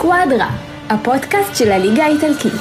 סקואדרה, הפודקאסט של הליגה האיטלקית.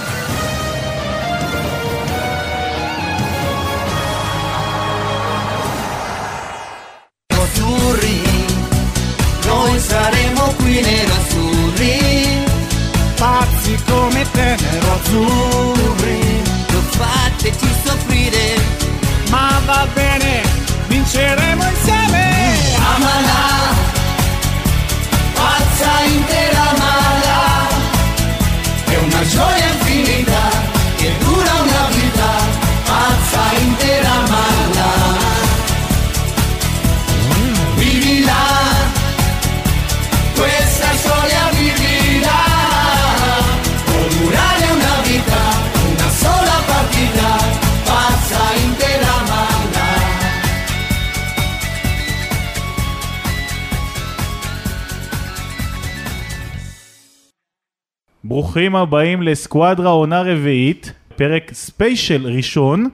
ברוכים הבאים לסקואדרה עונה רביעית, פרק ספיישל ראשון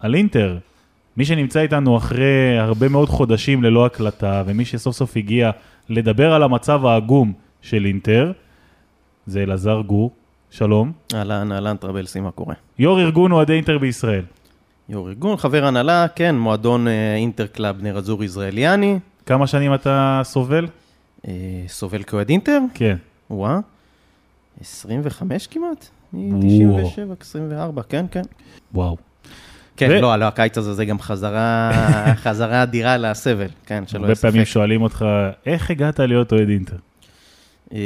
על אינטר. מי שנמצא איתנו אחרי הרבה מאוד חודשים ללא הקלטה, ומי שסוף סוף הגיע לדבר על המצב העגום של אינטר, זה אלעזר גור, שלום. אהלן, אהלן, טרבלסי, מה קורה? יו"ר ארגון אוהדי אינטר בישראל. יו"ר ארגון, חבר הנהלה, כן, מועדון אה, Inter Club Nerazzurri Israeliani, כמה שנים אתה סובל? אה, סובל כאוהד אינטר, כן. וואה, 25 כמעט? וואו. מ-97, 24, כן, כן. וואו. כן, ו- לא, לא, הקיץ הזה זה גם חזרה, חזרה אדירה לסבל, כן, שלא הרבה יהיה פעמים ספק. שואלים אותך, איך הגעת להיות אוהד אינטר? אה,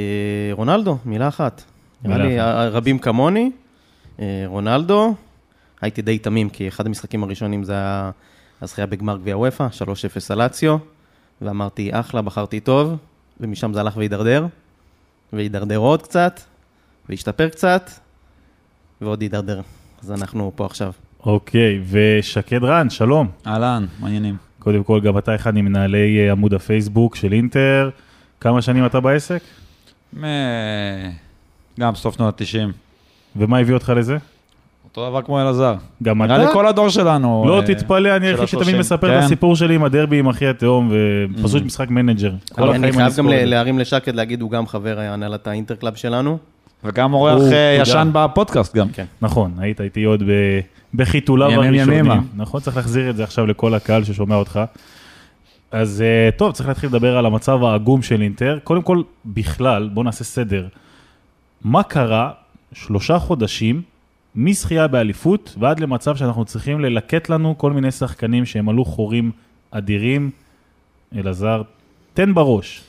רונלדו, מילה אחת. נראה לי רבים כמוני, אה, רונלדו, הייתי די תמים, כי אחד המשחקים הראשונים זה הזכייה בגמר גביע וופא, 3-0 על לאציו, ואמרתי, אחלה, בחרתי טוב, ומשם זה הלך והידרדר, והידרדר עוד קצת, והשתפר קצת, ועוד הידרדר. אז אנחנו פה עכשיו. אוקיי, ושקד רן, שלום. אהלן, מעניינים. קודם כל, גם אתה אחד ממנהלי אה, עמוד הפייסבוק של אינטר. כמה שנים אתה בעסק? מ... גם סוף שנות ה-90. ומה הביא אותך לזה? אותו דבר כמו אלעזר. גם נראה לי אתה? כל הדור שלנו. לא אה, תתפלא, אני היחיד שתמיד. מספר את כן. הסיפור שלי עם הדרבי עם אחי התהום, ופשוט משחק מנג'ר. אני חייב גם את. להרים לשקד, להגיד, הוא גם חבר הנהלת האינטר קלאב שלנו. וגם אורח אה, תודה. ישן בפודקאסט גם. כן. נכון, היית איתי עוד ב- בחיתוליו ימים הראשונים. ימימה. נכון, צריך להחזיר את זה עכשיו לכל הקהל ששומע אותך. אז אה, טוב, צריך להתחיל לדבר על המצב העגום של אינטר. קודם כל, בכלל, בואו נעשה סדר. מה קרה שלושה חודשים מזכייה באליפות ועד למצב שאנחנו צריכים ללקט לנו כל מיני שחקנים שהם עלו חורים אדירים. אלעזר, תן בראש.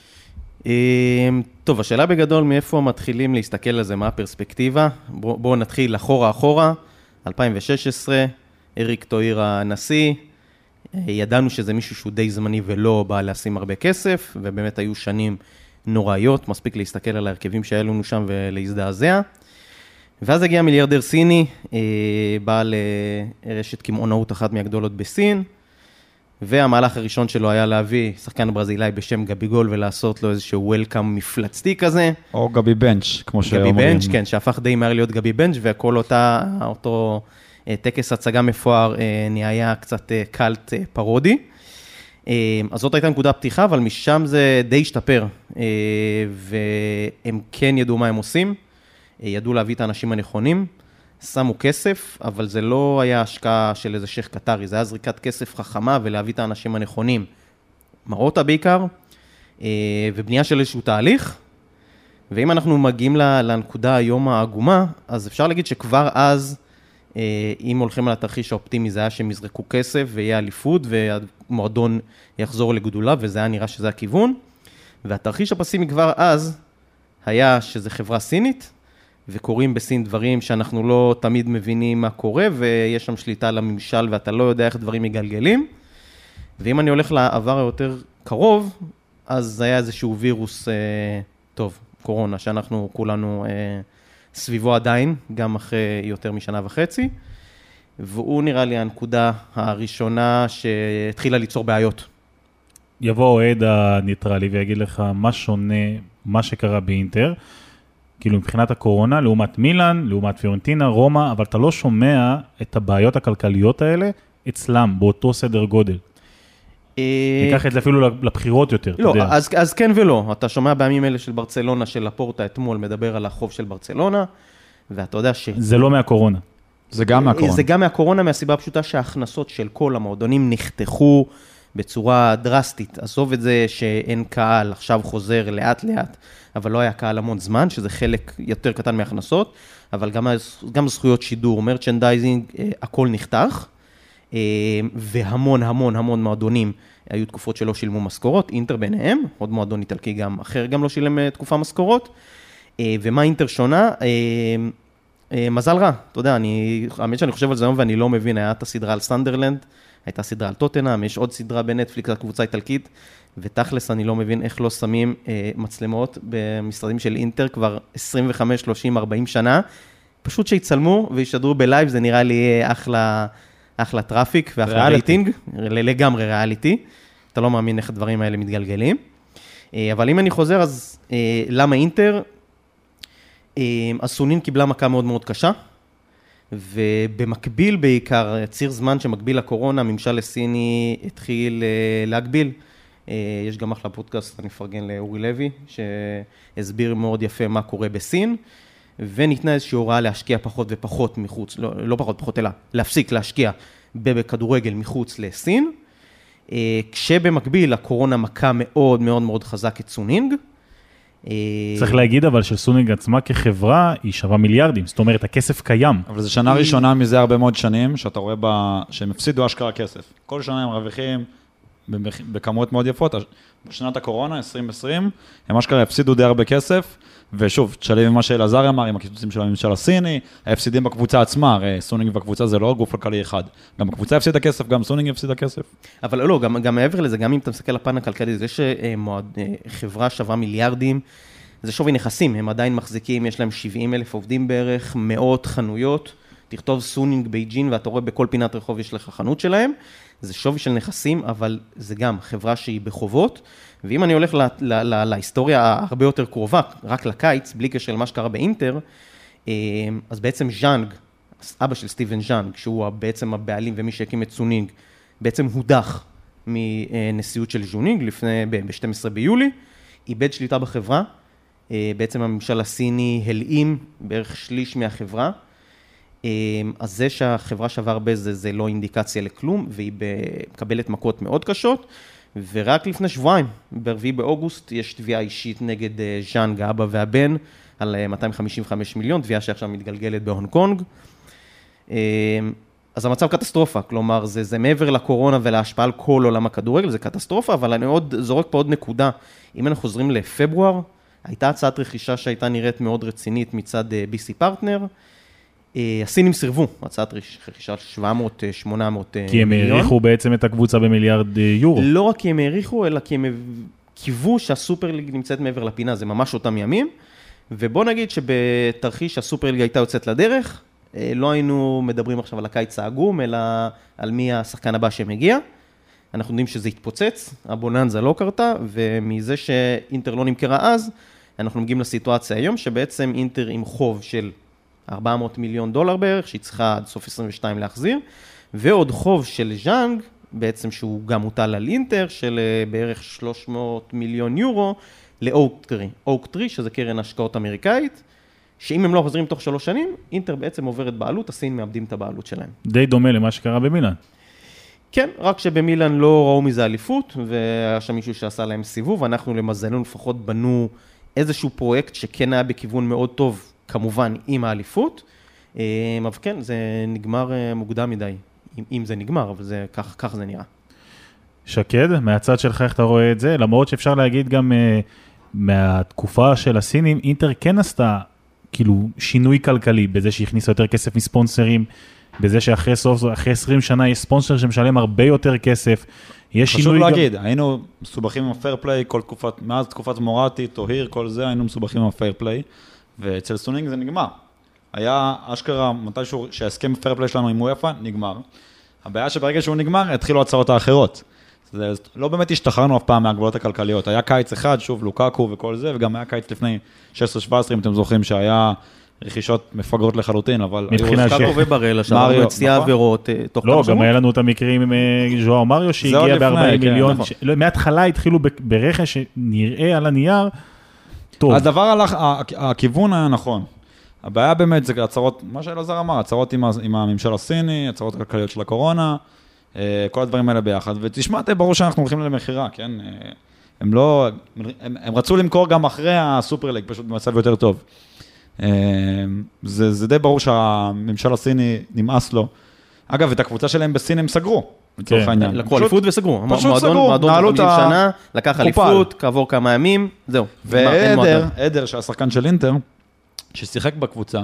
אמ, טוב, השאלה בגדול מאיפה מתחילים להסתכל על זה, מה הפרספקטיבה. בואו בוא נתחיל אחורה אחורה, 2016, אריק טויר הנשיא, אה, ידענו שזה מישהו שהוא די זמני ולא בא לשים הרבה כסף, ובאמת היו שנים נוראיות, מספיק להסתכל על ההרכבים שהיו לנו שם ולהזדעזע. ואז הגיע מיליארדר סיני, אה, בעל אה, רשת קמעונאות אחת מהגדולות בסין, והמהלך הראשון שלו היה להביא שחקן ברזילאי בשם גביגול ולעשות לו איזשהו וולקאם מפלצתי כזה. או גבי בנץ', כמו גבי שאומרים. בנץ', כן, שהפך די מהר להיות גבי בנץ', והכל אותה, אותו אה, טקס הצגה מפואר אה, נהיה קצת אה, קאלט פרודי. אז זאת הייתה נקודה פתיחה, אבל משם זה די השתפר, והם כן ידעו מה הם עושים, ידעו להביא את האנשים הנכונים, שמו כסף, אבל זה לא היה השקעה של איזה שייח' קטרי, זה היה זריקת כסף חכמה ולהביא את האנשים הנכונים. מרוטה בעיקר, אה, ובנייה של איזשהו תהליך, ואם אנחנו מגיעים לנקודה היום העגומה, אז אפשר להגיד שכבר אז, אה, אם הולכים על התרחיש האופטימי, זה היה שהם יזרקו כסף ויהיה אליפות והמועדון יחזור לגדולה, וזה היה נראה שזה הכיוון. והתרחיש הפסימי כבר אז היה שזה חברה סינית, וקורים בסין דברים שאנחנו לא תמיד מבינים מה קורה, ויש שם שליטה על הממשל ואתה לא יודע איך דברים מגלגלים. ואם אני הולך לעבר היותר קרוב, אז היה איזשהו וירוס, אה, טוב, קורונה, שאנחנו כולנו אה, סביבו עדיין, גם אחרי יותר משנה וחצי. והוא נראה לי הנקודה הראשונה שהתחילה ליצור בעיות. יבוא האוהד הניטרלי ויגיד לך מה שונה מה שקרה באינטר, כאילו מבחינת הקורונה, לעומת מילאן, לעומת פיורנטינה, רומא, אבל אתה לא שומע את הבעיות הכלכליות האלה אצלם, באותו סדר גודל. אה, ניקח את זה אפילו לבחירות יותר, אתה לא, יודע. אז, אז כן ולא. אתה שומע בימים אלה של ברצלונה, של לפורטה אתמול, מדבר על החוב של ברצלונה, ואתה יודע ש... זה לא מהקורונה. זה גם מהקורונה. זה גם מהקורונה, מהסיבה הפשוטה שההכנסות של כל המועדונים נחתכו בצורה דרסטית. עזוב את זה שאין קהל, עכשיו חוזר לאט-לאט, אבל לא היה קהל המון זמן, שזה חלק יותר קטן מההכנסות, אבל גם, גם זכויות שידור, merchandising, אה, הכל נחתך. אה, והמון המון המון מועדונים, היו תקופות שלא שילמו משכורות, אינטר ביניהם, עוד מועדון איטלקי גם אחר גם לא שילם אה, תקופה משכורות. ומה אינטר שונה? מזל רע, אתה יודע, אני, האמת שאני חושב על זה היום ואני לא מבין, היה את הסדרה על סנדרלנד, הייתה סדרה על טוטנאם, יש עוד סדרה בנטפליקס על קבוצה איטלקית, ותכלס אני לא מבין איך לא שמים אה, מצלמות במשרדים של אינטר כבר 25, 30, 40 שנה, פשוט שיצלמו וישדרו בלייב, זה נראה לי אה, אחלה, אחלה traffic ואחלה. רייטינג, לגמרי ריאליטי, אתה לא מאמין איך הדברים האלה מתגלגלים. אה, אבל אם אני חוזר, אז אה, למה אינטר? אה, אז סונין קיבלה מכה מאוד מאוד קשה, ובמקביל בעיקר, ציר זמן שמקביל לקורונה, הממשל הסיני התחיל אה, להגביל. אה, יש גם אחלה פודקאסט, אני אפרגן לאורי לוי, שהסביר מאוד יפה מה קורה בסין, וניתנה איזושהי הוראה להשקיע פחות ופחות מחוץ, לא, לא פחות פחות, אלא להפסיק להשקיע בכדורגל מחוץ לסין. אה, כשבמקביל הקורונה מכה מאוד מאוד מאוד חזק את סונינג. אה, צריך להגיד אבל שסונינג עצמה כחברה היא שווה מיליארדים, זאת אומרת הכסף קיים. אבל זו שנה ראשונה מזה הרבה מאוד שנים, שאתה רואה בה, שהם הפסידו אשכרה כסף. כל שנה הם מרוויחים בכמויות מאוד יפות. בשנת הקורונה, 2020, הם אשכרה הפסידו די הרבה כסף, ושוב, תשלב עם מה שאלעזר אמר, עם הקיצוצים של הממשל הסיני, ההפסדים בקבוצה עצמה, הרי סונינג והקבוצה זה לא גוף כלכלי אחד. גם הקבוצה הפסידה כסף, גם סונינג הפסידה כסף. אבל לא, גם, גם מעבר לזה, גם אם אתה מסתכל על הפן הכלכלי, זה שחברה שווה מיליארדים, זה שווי נכסים, הם עדיין מחזיקים, יש להם 70 אלף עובדים בערך, מאות חנויות, תכתוב סונינג בייג'ין ואתה רואה בכל פינת רחוב יש לך חנות שלהם, זה שווי של נכסים, אבל זה גם חברה שהיא בחובות, ואם אני הולך לה, לה, לה, להיסטוריה ההרבה יותר קרובה, רק לקיץ, בלי קשר למה שקרה באינטר, אה, אז בעצם ז'אנג, אבא של סטיבן ז'אנג, שהוא בעצם הבעלים ומי שהקים את סונינג, בעצם הודח מנשיאות של סונינג לפני, ב-12 ביולי, איבד שליטה בחברה, אה, בעצם הממשל הסיני הלאים בערך שליש מהחברה, אז זה שהחברה שווה הרבה זה, זה לא אינדיקציה לכלום, והיא מקבלת מכות מאוד קשות, ורק לפני שבועיים, ב-4 באוגוסט, יש תביעה אישית נגד אה, ז'אנג, האבא והבן, על אה, 255 מיליון, תביעה שעכשיו מתגלגלת בהונג קונג. אה, אז המצב קטסטרופה, כלומר, זה, זה מעבר לקורונה ולהשפעה על כל עולם הכדורגל, זה קטסטרופה, אבל אני עוד זורק פה עוד נקודה. אם אנחנו חוזרים לפברואר, הייתה הצעת רכישה שהייתה נראית מאוד רצינית מצד אה, BC Partners. אה, הסינים סירבו, הצעת רכישה של 700-800 כי הם מיליון. העריכו בעצם את הקבוצה במיליארד אה, יורו. לא רק כי הם העריכו, אלא כי הם קיוו שהסופר ליג נמצאת מעבר לפינה, זה ממש אותם ימים. ובוא נגיד שבתרחיש הסופר ליג הייתה יוצאת לדרך, אה, לא היינו מדברים עכשיו על הקיץ העגום, אלא על מי השחקן הבא שמגיע. אנחנו יודעים שזה התפוצץ, הבוננזה לא קרתה, ומזה שאינטר לא נמכרה אז, אנחנו מגיעים לסיטואציה היום, שבעצם אינטר עם חוב של 400 מיליון דולר בערך, שהיא צריכה עד סוף 22 להחזיר, ועוד חוב של ז'אנג, בעצם שהוא גם מוטל על אינטר, של אה, בערך 300 מיליון יורו, לאוקטרי. אוקטרי, שזה קרן השקעות אמריקאית, שאם הם לא חוזרים תוך שלוש שנים, אינטר בעצם עוברת בעלות, הסין מאבדים את הבעלות שלהם. די דומה למה שקרה במילאן. כן, רק שבמילאן לא ראו מזה אליפות, והיה שם מישהו שעשה להם סיבוב, אנחנו למזלנו לפחות בנו איזשהו פרויקט שכן היה בכיוון מאוד טוב, כמובן, עם האליפות. אה, אבל כן, זה נגמר אה, מוקדם מדי, אם, אם זה נגמר, אבל זה, כך, כך זה נראה. שקד, מהצד שלך איך אתה רואה את זה? למרות שאפשר להגיד גם אה, מהתקופה של הסינים, אינטר כן עשתה כאילו שינוי כלכלי בזה שהכניסה יותר כסף מספונסרים, בזה שאחרי סוף, אחרי 20 שנה יש ספונסר שמשלם הרבה יותר כסף. יש חשוב שינוי להגיד, היינו מסובכים עם הפייר פליי כל תקופת, מאז תקופת מורטי, טוהיר, כל זה, היינו מסובכים עם הפייר פליי, ואצל סונינג זה נגמר. היה אשכרה, מתישהו שההסכם פייר פליי שלנו עם וופא נגמר. הבעיה שברגע שהוא נגמר, התחילו הצעות האחרות. זה, לא באמת השתחררנו אף פעם מהגבולות הכלכליות. היה קיץ אחד, שוב, לוקקו וכל זה, וגם היה קיץ לפני 16-17, אם אתם זוכרים, שהיה רכישות מפגרות לחלוטין, אבל... מבחינת היו- ש- קאקו ובראלה, שאמרנו את שיא נכון. העבירות אה, תוך לא, כמה גם שבועות. היה לנו את המקרים עם אה, ז'ואר מריו שהגיע לפני, ב-40 כן, מיליון. נכון. לא, מההתחלה התחילו ברכש שנראה על הנייר, טוב. הדבר הלך, הכיוון היה נכון. הבעיה באמת זה הצהרות, מה שאלעזר אמר, הצהרות עם, עם הממשל הסיני, הצהרות כלכליות של הקורונה, אה, כל הדברים האלה ביחד. ותשמע, די ברור שאנחנו הולכים למכירה, כן? אה, הם לא, הם, הם רצו למכור גם אחרי הסופר ליג, פשוט במצב יותר טוב. אה, זה, זה די ברור שהממשל הסיני נמאס לו. אגב, את הקבוצה שלהם בסין הם סגרו, לצורך כן. העניין. לקחו אליפות וסגרו. פשוט מועדון- סגרו, מועדון נעלו של את 50 ה- שנה, לקח. אליפות, כעבור כמה ימים, זהו. ועדר, מועדון. עדר, שהשחקן של אינטר, ששיחק בקבוצה,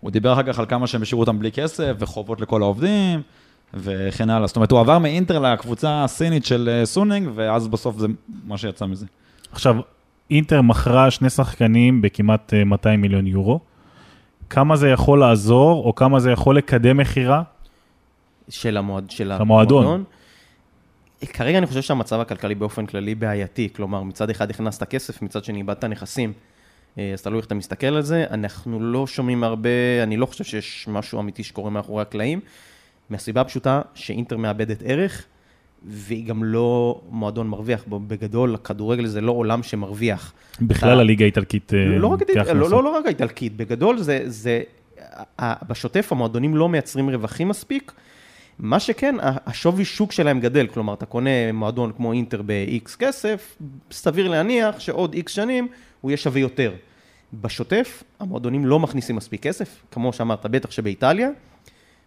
הוא דיבר אחר כך על כמה שהם השאירו אותם בלי כסף, וחובות לכל העובדים, וכן הלאה. זאת אומרת, הוא עבר מאינטר לקבוצה הסינית של אה, סונינג, ואז בסוף זה מה שיצא מזה. עכשיו, אינטר מכרה שני שחקנים בכמעט אה, 200 מיליון יורו. כמה זה יכול לעזור, או כמה זה יכול לקדם מכירה? של המועד, של המועדון. כרגע אני חושב שהמצב הכלכלי באופן כללי בעייתי, כלומר מצד אחד הכנסת כסף, מצד שני איבדת נכסים, אה, אז תלוי איך אתה מסתכל על זה. אנחנו לא שומעים הרבה, אני לא חושב שיש משהו אמיתי שקורה מאחורי הקלעים, מהסיבה הפשוטה שאינטר מאבדת ערך, והיא גם לא מועדון מרוויח. בגדול, הכדורגל זה לא עולם שמרוויח. בכלל אתה- הליגה האיטלקית אה, לא, רק. לא, לא, לא רק האיטלקית, בגדול זה, זה, בשוטף המועדונים לא מייצרים רווחים מספיק. מה שכן, השווי שוק שלהם גדל, כלומר, אתה קונה מועדון כמו אינטר ב-X כסף, סביר להניח שעוד X שנים הוא יהיה שווה יותר. בשוטף, המועדונים לא מכניסים מספיק כסף, כמו שאמרת, בטח שבאיטליה,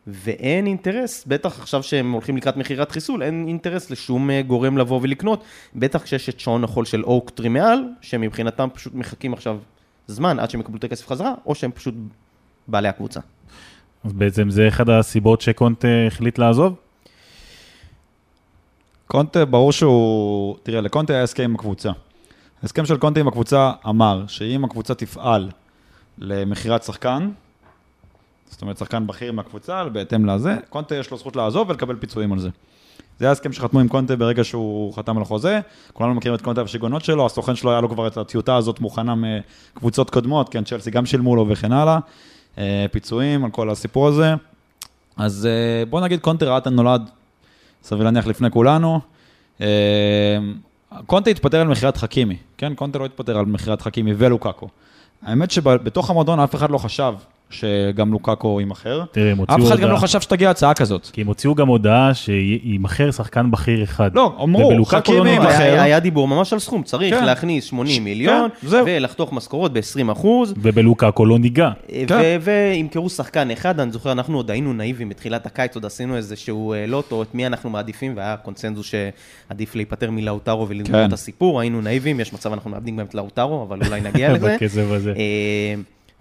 ואין אינטרס, בטח עכשיו שהם הולכים לקראת מכירת חיסול, אין אינטרס לשום אה, גורם לבוא ולקנות, בטח כשיש את שעון החול של אוקטרי מעל, שמבחינתם פשוט מחכים עכשיו זמן עד שהם יקבלו את הכסף חזרה, או שהם פשוט בעלי הקבוצה. אז בעצם זה אחד הסיבות שקונט אה, החליט לעזוב? קונטה, ברור שהוא... תראה, לקונטה היה הסכם עם הקבוצה. ההסכם של קונטה עם הקבוצה אמר שאם הקבוצה תפעל למכירת שחקן, זאת אומרת, שחקן בכיר מהקבוצה, בהתאם לזה, קונטה יש לו זכות לעזוב ולקבל פיצויים על זה. זה היה ההסכם שחתמו עם קונטה ברגע שהוא חתם על החוזה. כולנו מכירים את קונטה והשיגעונות שלו, הסוכן שלו היה לו כבר את הטיוטה הזאת מוכנה מקבוצות קודמות, כן, צ'לסי גם שילמו לו וכן הלאה. אה, פיצויים על כל הסיפור הזה. אז אה, בוא נגיד קונטה ראה את הנולד, סביר להניח לפני כולנו. אה, קונטה התפטר על מכירת חכימי, כן? קונטה לא התפטר על מכירת חכימי ולוקאקו. האמת שבתוך המועדון אף אחד לא חשב שגם לוקאקו יימכר. תראה, הם אף הוציאו אחד גם הודעה, לא חשב שתגיע הצעה כזאת. כי הם הוציאו גם הודעה שיימכר שחקן בכיר אחד. לא, אמרו, ובלוקאקו לא. יימכר. היה, היה דיבור ממש על סכום, צריך כן. להכניס 80 מיליון, כן. ולחתוך משכורות ב-20 אחוז. ובלוקאקו לא ניגע. כן. וימכרו שחקן אחד, אני זוכר, אנחנו עוד היינו נאיבים בתחילת הקיץ, עוד עשינו איזשהו אה, לוטו, את מי אנחנו מעדיפים, והיה קונצנזוס שעדיף להיפטר מלאוטרו ולגמור כן. את הסיפור, היינו נאיבים, יש מצב אנחנו מאבדים גם את לאוטרו, אבל אולי נגיע לזה.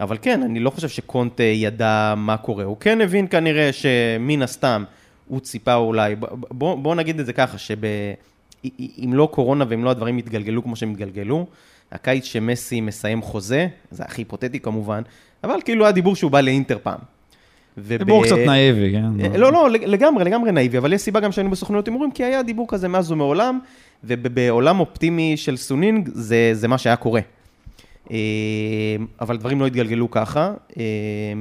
אבל כן, אני לא חושב שקונט אה, ידע מה קורה. הוא כן הבין כנראה שמן הסתם הוא ציפה אולי, ב- בוא, בוא נגיד את זה ככה, שאם לא קורונה ואם לא הדברים יתגלגלו כמו שהם התגלגלו, הקיץ שמסי מסיים חוזה, זה הכי היפותטי כמובן, אבל כאילו היה דיבור שהוא בא לאינטר פעם. וב- דיבור קצת נאיבי, כן? אה, לא, לא, לגמרי, לגמרי נאיבי, אבל יש סיבה גם שהיינו בסוכנויות הימורים, כי היה דיבור כזה מאז ומעולם, ובעולם אופטימי של סונינג זה, זה מה שהיה קורה. אה, אבל דברים לא התגלגלו ככה, אה,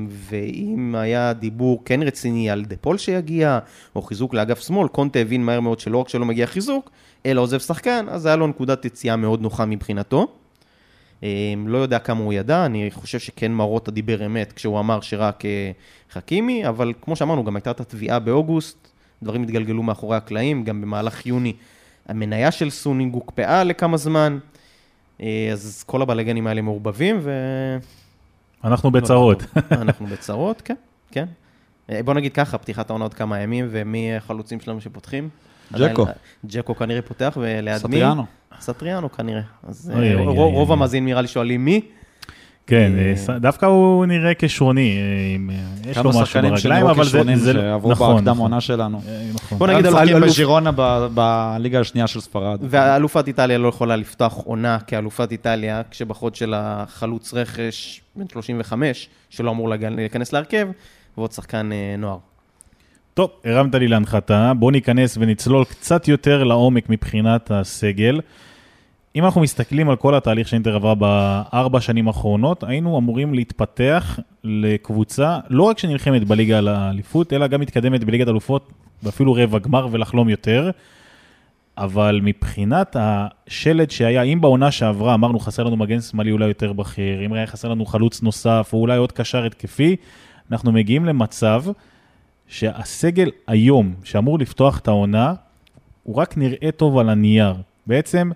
ואם היה דיבור כן רציני על דה פול שיגיע, או חיזוק לאגף שמאל, קונטה הבין מהר מאוד שלא רק שלא מגיע חיזוק, אלא עוזב שחקן, אז היה לו נקודת יציאה מאוד נוחה מבחינתו. אה, לא יודע כמה הוא ידע, אני חושב שכן מרוטה דיבר אמת כשהוא אמר שרק חכימי, אבל כמו שאמרנו, גם הייתה את התביעה באוגוסט, דברים התגלגלו מאחורי הקלעים, גם במהלך יוני המניה של סונינג הוקפאה לכמה זמן, אז כל הבלגנים האלה מעורבבים, אנחנו בצרות. ואנחנו בצרות, כן, כן. אה, בוא נגיד ככה, פתיחת העונה עוד כמה ימים, ומי החלוצים שלנו שפותחים? ג'קו. ג'קו כנראה פותח, וליד מי? סטריאנו. סטריאנו כנראה. אז אה, רוב-. המאזינים נראה לי שואלים מי. כן, אה, אה, דווקא הוא נראה כשרוני, אה, יש לו כמה משהו שחקנים ברגליים, שנראו אבל זה, כשרונים זה שעברו נכון, בהקדם נכון. עונה שלנו. נכון. בוא נגיד נגיד, משחקים אלוף- בז'ירונה ב- בליגה השנייה של ספרד. ואלופת איטליה לא יכולה לפתוח עונה כאלופת איטליה, כשבחוד של החלוץ רכש בן 35, שלא אמור להיכנס להרכב, ועוד שחקן נוער. טוב, הרמת לי להנחתה, בואו ניכנס ונצלול קצת יותר לעומק מבחינת הסגל. אם אנחנו מסתכלים על כל התהליך שאינטר עברה בארבע שנים האחרונות, היינו אמורים להתפתח לקבוצה, לא רק שנלחמת בליגה על האליפות, אלא גם מתקדמת בליגת אלופות, ואפילו רבע גמר ולחלום יותר. אבל מבחינת השלד שהיה, אם בעונה שעברה אמרנו חסר לנו מגן שמאלי אולי יותר בכיר, אם היה חסר לנו חלוץ נוסף, או אולי עוד קשר התקפי, אנחנו מגיעים למצב שהסגל היום, שאמור לפתוח את העונה, הוא רק נראה טוב על הנייר. בעצם,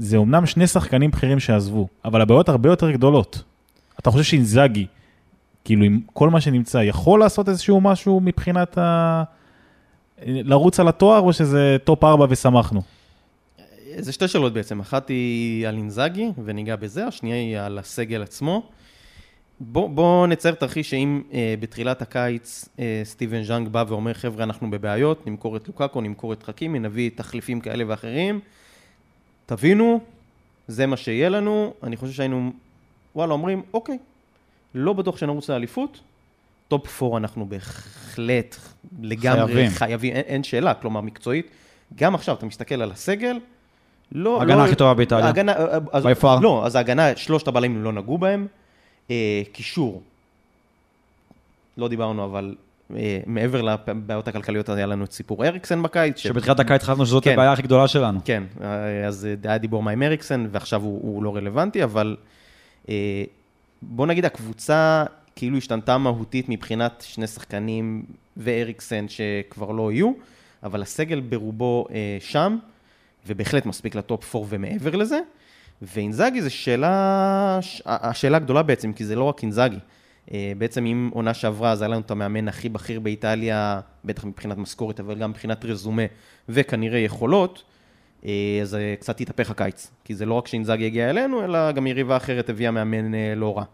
זה אומנם שני שחקנים בכירים שעזבו, אבל הבעיות הרבה יותר גדולות. אתה חושב שאינזאגי, כאילו עם כל מה שנמצא, יכול לעשות איזשהו משהו מבחינת ה... לרוץ על התואר, או שזה טופ 4 ושמחנו? זה שתי שאלות בעצם, אחת היא על אינזאגי, וניגע בזה, השנייה היא על הסגל עצמו. בוא, בוא נצייר תרחיש שאם אה, בתחילת הקיץ אה, סטיבן ז'אנג בא ואומר, חבר'ה, אנחנו בבעיות, נמכור את לוקאקו, נמכור את חכימי, נביא תחליפים כאלה ואחרים. תבינו, זה מה שיהיה לנו. אני חושב שהיינו, וואלה, אומרים, אוקיי, לא בטוח שנרוץ לאליפות, טופ 4 אנחנו בהחלט לגמרי חייבים. חייבים, אין, אין שאלה, כלומר מקצועית. גם עכשיו, אתה מסתכל על הסגל, לא... ההגנה לא, הכי טובה באיטליה. ההגנה, אה, אז, By far. לא, אז ההגנה, שלושת הבלמים לא נגעו בהם. אה, קישור, לא דיברנו, אבל אה, מעבר לבעיות הכלכליות, היה לנו את סיפור אריקסן בקיץ. ש- שבתחילת הקיץ חשבנו שזאת כן. הבעיה הכי גדולה שלנו. כן, אה, אז אה, היה דיבור מה עם אריקסן, ועכשיו הוא, הוא לא רלוונטי, אבל אה, בוא נגיד הקבוצה כאילו השתנתה מהותית מבחינת שני שחקנים ואריקסן שכבר לא יהיו, אבל הסגל ברובו אה, שם, ובהחלט מספיק לטופ 4 ומעבר לזה. ואינזאגי זו שאלה, ש- השאלה הגדולה בעצם, כי זה לא רק אינזאגי. אה, בעצם אם עונה שעברה, אז היה לנו את המאמן הכי בכיר באיטליה, בטח מבחינת משכורת, אבל גם מבחינת רזומה, וכנראה יכולות, אה, אז אה, קצת התהפך הקיץ. כי זה לא רק שאינזאגי הגיע אלינו, אלא גם יריבה אחרת הביאה מאמן לא רע.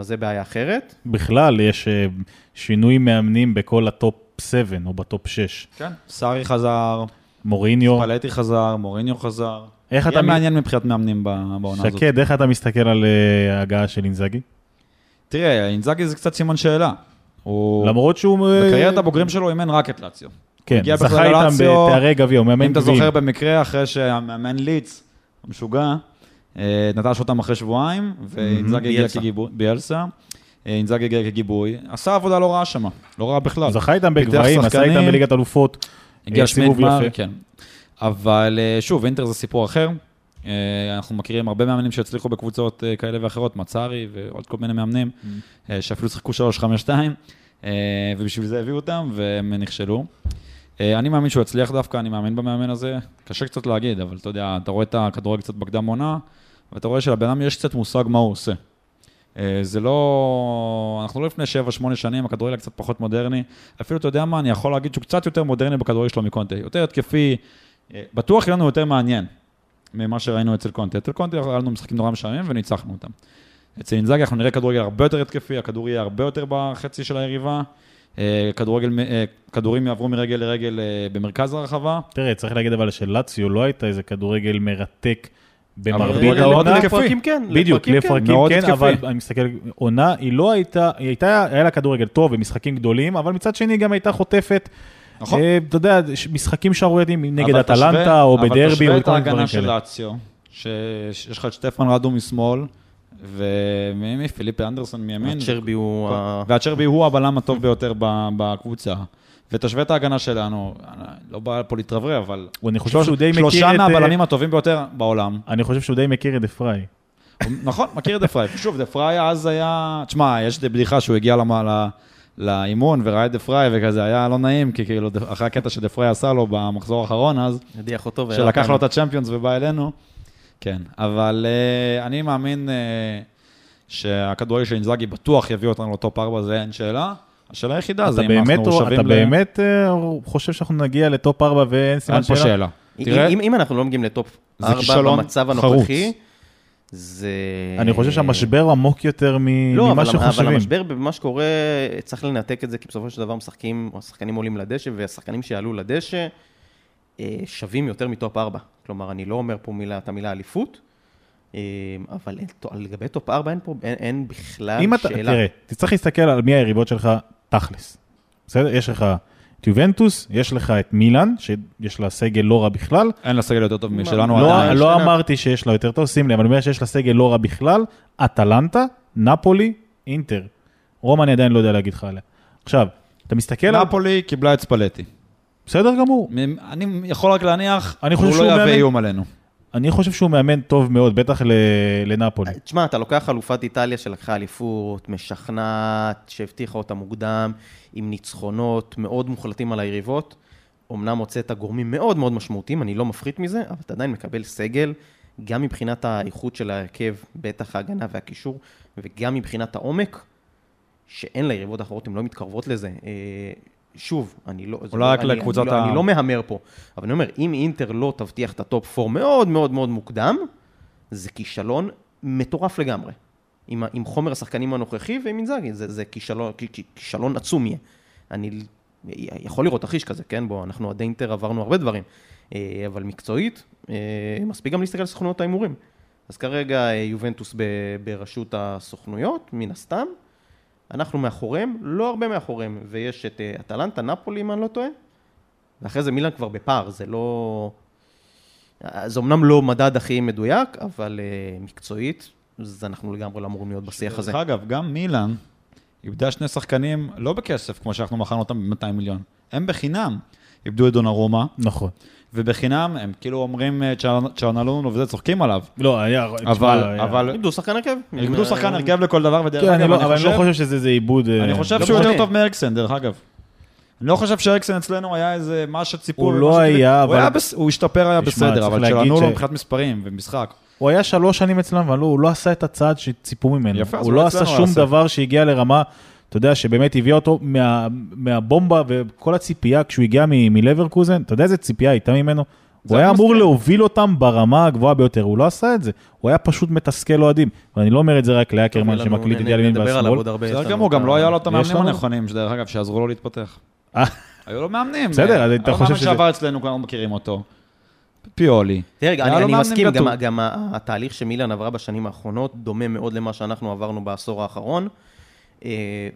אז זה בעיה אחרת. בכלל, יש שינוי מאמנים בכל הטופ 7 או בטופ 6. כן. סארי חזר, מוריניו, פלטי חזר, מוריניו חזר. איך אתה יהיה מעניין מבחינת מאמנים ב- בעונה הזאת. שקד, איך אתה מסתכל על ההגעה של אינזאגי? תראה, אינזאגי זה קצת סימן שאלה. הוא... למרות שהוא... אה, בקריירת הבוגרים שלו אימן רק את לאציו. כן, הגיע זכה איתם בתארי גביע, הוא מאמן אם אתה גביעים. זוכר במקרה, אחרי שהמאמן ליץ, המשוגע, אה, נטש אותם אחרי שבועיים, ואינזאגי הגיע ביאלסה. כגיבוי, ביאלסה, אה, אינזאגי הגיע כגיבוי, עשה עבודה לא רעה שמה, לא רעה בכלל. זכה איתם פיתח בגבהים, עשה איתם בליגת אלופות. הגיע סיבוב יפה. כן. אבל שוב, אינטר זה סיפור אחר. אה, אנחנו מכירים הרבה מאמנים שהצליחו בקבוצות אה, כאלה ואחרות, מצארי ועוד כל מיני מאמנים, אה, שאפילו שיחקו 3-5-2, אה, ובשביל זה הביאו אותם, והם נכשלו. אני מאמין שהוא יצליח דווקא, אני מאמין במאמן הזה. קשה קצת להגיד, אבל אתה יודע, אתה רואה את הכדורגל קצת בקדם עונה, ואתה רואה שלבן אדם יש קצת מושג מה הוא עושה. זה לא... אנחנו לא לפני 7-8 שנים, הכדורגל קצת פחות מודרני. אפילו, אתה יודע מה, אני יכול להגיד שהוא קצת יותר מודרני בכדורגל שלו מקונטה. יותר התקפי, בטוח יהיה לנו יותר מעניין ממה שראינו אצל קונטה. אצל קונטה היה לנו משחקים נורא משעממים וניצחנו אותם. אצל אינזאגי אנחנו נראה כדורגל הרבה יותר התקפי, הכדור יהיה הרבה יותר בחצי של היריבה. אה, כדורגל, אה, כדורים יעברו מרגל לרגל אה, במרכז הרחבה. תראה, צריך להגיד אבל שלציו לא הייתה איזה כדורגל מרתק במרבית העונה. לפרקים כן, בדיוק, לפרקים כן. לפרקים כן, התקפי. אבל אני מסתכל, עונה, היא לא הייתה, היא הייתה, היה לה כדורגל טוב ומשחקים גדולים, אבל מצד שני גם הייתה חוטפת, נכון. אה, אתה יודע, משחקים שערורייתיים נגד אבל תשווה- אטלנטה או אבל בדרבי תשווה או את כל מיני דברים ההגנה של כאלה. לאציו, שיש לך את שטפן רדו משמאל, ומי? פיליפה אנדרסון מימין. צ'רבי הוא... ה- והצ'רבי הוא הבלם הטוב ביותר בקבוצה. ותשווה את ההגנה שלנו, לא בא פה להתרברב, אבל... אני חושב שהוא די מכיר שלושה את... אה, מהבלמים הטובים ביותר בעולם. אני חושב שהוא די מכיר את דה פריי. נכון, מכיר את דה פריי. שוב, דה פריי אז היה... תשמע, יש די בדיחה שהוא הגיע לאימון וראה את דה פריי וכזה, היה לא נעים, כי כאילו, אחרי הקטע שדה פריי עשה לו במחזור האחרון אז, הדיח אותו. שלקח לו את הצ'מפיונס ובא אלינו. כן, אבל אה, אני מאמין אה, שהכדורגל של אינזאגי בטוח יביא אותנו לטופ 4, זה אין שאלה. השאלה היחידה זה אתה אם באמת, אנחנו שווים אתה ל... באמת אה, חושב שאנחנו נגיע לטופ 4 ואין סימן אין פה שאלה? שאלה. אם- תראה, אם, אם אנחנו לא מגיעים לטופ זה 4 כישלון במצב חרוץ. הנוכחי, זה... אני חושב שהמשבר עמוק יותר מ- לא, ממה אבל, אבל שחושבים. המשבר במה שקורה, צריך לנתק את זה, כי בסופו של דבר משחקים, או השחקנים עולים לדשא, והשחקנים שיעלו לדשא אה, שווים יותר מטופ 4. כלומר, אני לא אומר פה מילה, את המילה אליפות, אה, אבל לגבי טופ 4 אין פה, אין, אין בכלל אם אתה, שאלה. תראה, תצטרך להסתכל על מי היריבות שלך תכלס. בסדר? יש לך את יובנטוס, יש לך את מילאן, שיש לה סגל לא רע בכלל. אין לה סגל יותר טוב משלנו לא. לא. אמרתי שיש לה יותר טוב, שים לב, אבל אני אומר שיש לה סגל לא רע בכלל. אטלנטה, נפולי, אינטר. רומא אני עדיין לא יודע להגיד לך עליה. עכשיו, אתה מסתכל על... נפולי קיבלה את ספלטי. בסדר גמור. אני יכול רק להניח, אני חושב הוא שהוא לא יהווה איום עלינו. אני חושב שהוא מאמן טוב מאוד, בטח לנפולי. תשמע, אתה לוקח אלופת איטליה שלקחה אליפות, משכנעת, שהבטיחה אותה מוקדם, עם ניצחונות מאוד מוחלטים על היריבות. אמנם הוצאת גורמים מאוד מאוד משמעותיים, אני לא מפחית מזה, אבל אתה עדיין מקבל סגל, גם מבחינת האיכות של ההרכב, בטח ההגנה והקישור, וגם מבחינת העומק, שאין ליריבות האחרות, הן לא מתקרבות לזה. שוב, אני לא... אולי לא- רק אני- לקבוצת אני לא- ה- אני לא מהמר פה, אבל אני אומר, אם אינטר לא תבטיח את הטופ 4 מאוד מאוד מאוד מוקדם, זה כישלון מטורף לגמרי. עם, עם חומר השחקנים הנוכחי ועם אינזאגי, זה, זה כישלון, כישלון עצום יהיה. אני יכול לראות תרחיש כזה, כן? בוא, אנחנו עד אינטר עברנו הרבה דברים, אה, אבל מקצועית, אה, מספיק גם להסתכל על סוכנויות ההימורים. אז כרגע אה, יובנטוס בראשות הסוכנויות, מן הסתם. אנחנו מאחוריהם, לא הרבה מאחוריהם, ויש את אה, אטלנטה, נפולי, אם אני לא טועה, ואחרי זה מילאן כבר בפער, זה לא... זה אמנם לא מדד הכי מדויק, אבל uh, מקצועית, אז אנחנו לגמרי לא אמורים להיות בשיח הזה. דרך אגב, גם מילאן איבדה שני שחקנים לא בכסף, כמו שאנחנו מכרנו אותם ב-200 מיליון. הם בחינם. איבדו את דונרומה, נכון. ובחינם הם כאילו אומרים אה, צ'אנלונו וזה, צוחקים עליו. לא, היה... אבל, אבל, איבדו שחקן הרכב. איבדו שחקן הרכב לכל דבר, ודרך כן, אני אגב, לא- אני אבל אני לא חושב, חושב שזה איזה עיבוד... אה, אני חושב לא שהוא יותר. טוב מאריקסן, דרך אגב. אני לא חושב שאריקסן אצלנו היה איזה מה שציפו. הוא לא. היה, אבל- הוא השתפר היה בסדר, אבל לו מבחינת מספרים ומשחק. הוא היה שלוש שנים אצלנו, אבל הוא לא עשה את הצעד שציפו ממנו. יפה, אז הוא לא עשה שום. דבר שהגיע לרמה, אתה יודע, שבאמת הביא אותו מה- מהבומבה וכל הציפייה, כשהוא הגיע מ- מלברקוזן, אתה יודע איזה ציפייה הייתה ממנו? הוא היה אמור מסכים. להוביל אותם ברמה הגבוהה ביותר, הוא לא עשה את זה. הוא היה פשוט מתסכל אוהדים. ואני לא אומר את זה רק לאקרמן שמקליט על ימין ועל נדבר עליו שמאל. עוד הרבה. יש בסדר גמור, את גם לא היה לו את המאמנים? הנכונים, שדרך אגב, שעזרו לו להתפתח. אה, היו לו מאמנים. בסדר, אז אתה חושב מאמן שזה- שעבר אצלנו, כולנו מכירים אותו. פיולי. תראה, אני, מסכים, גם, התהליך שמילן עברה בשנים האחרונות דומה מאוד למה שאנחנו עברנו בעשור האחרון,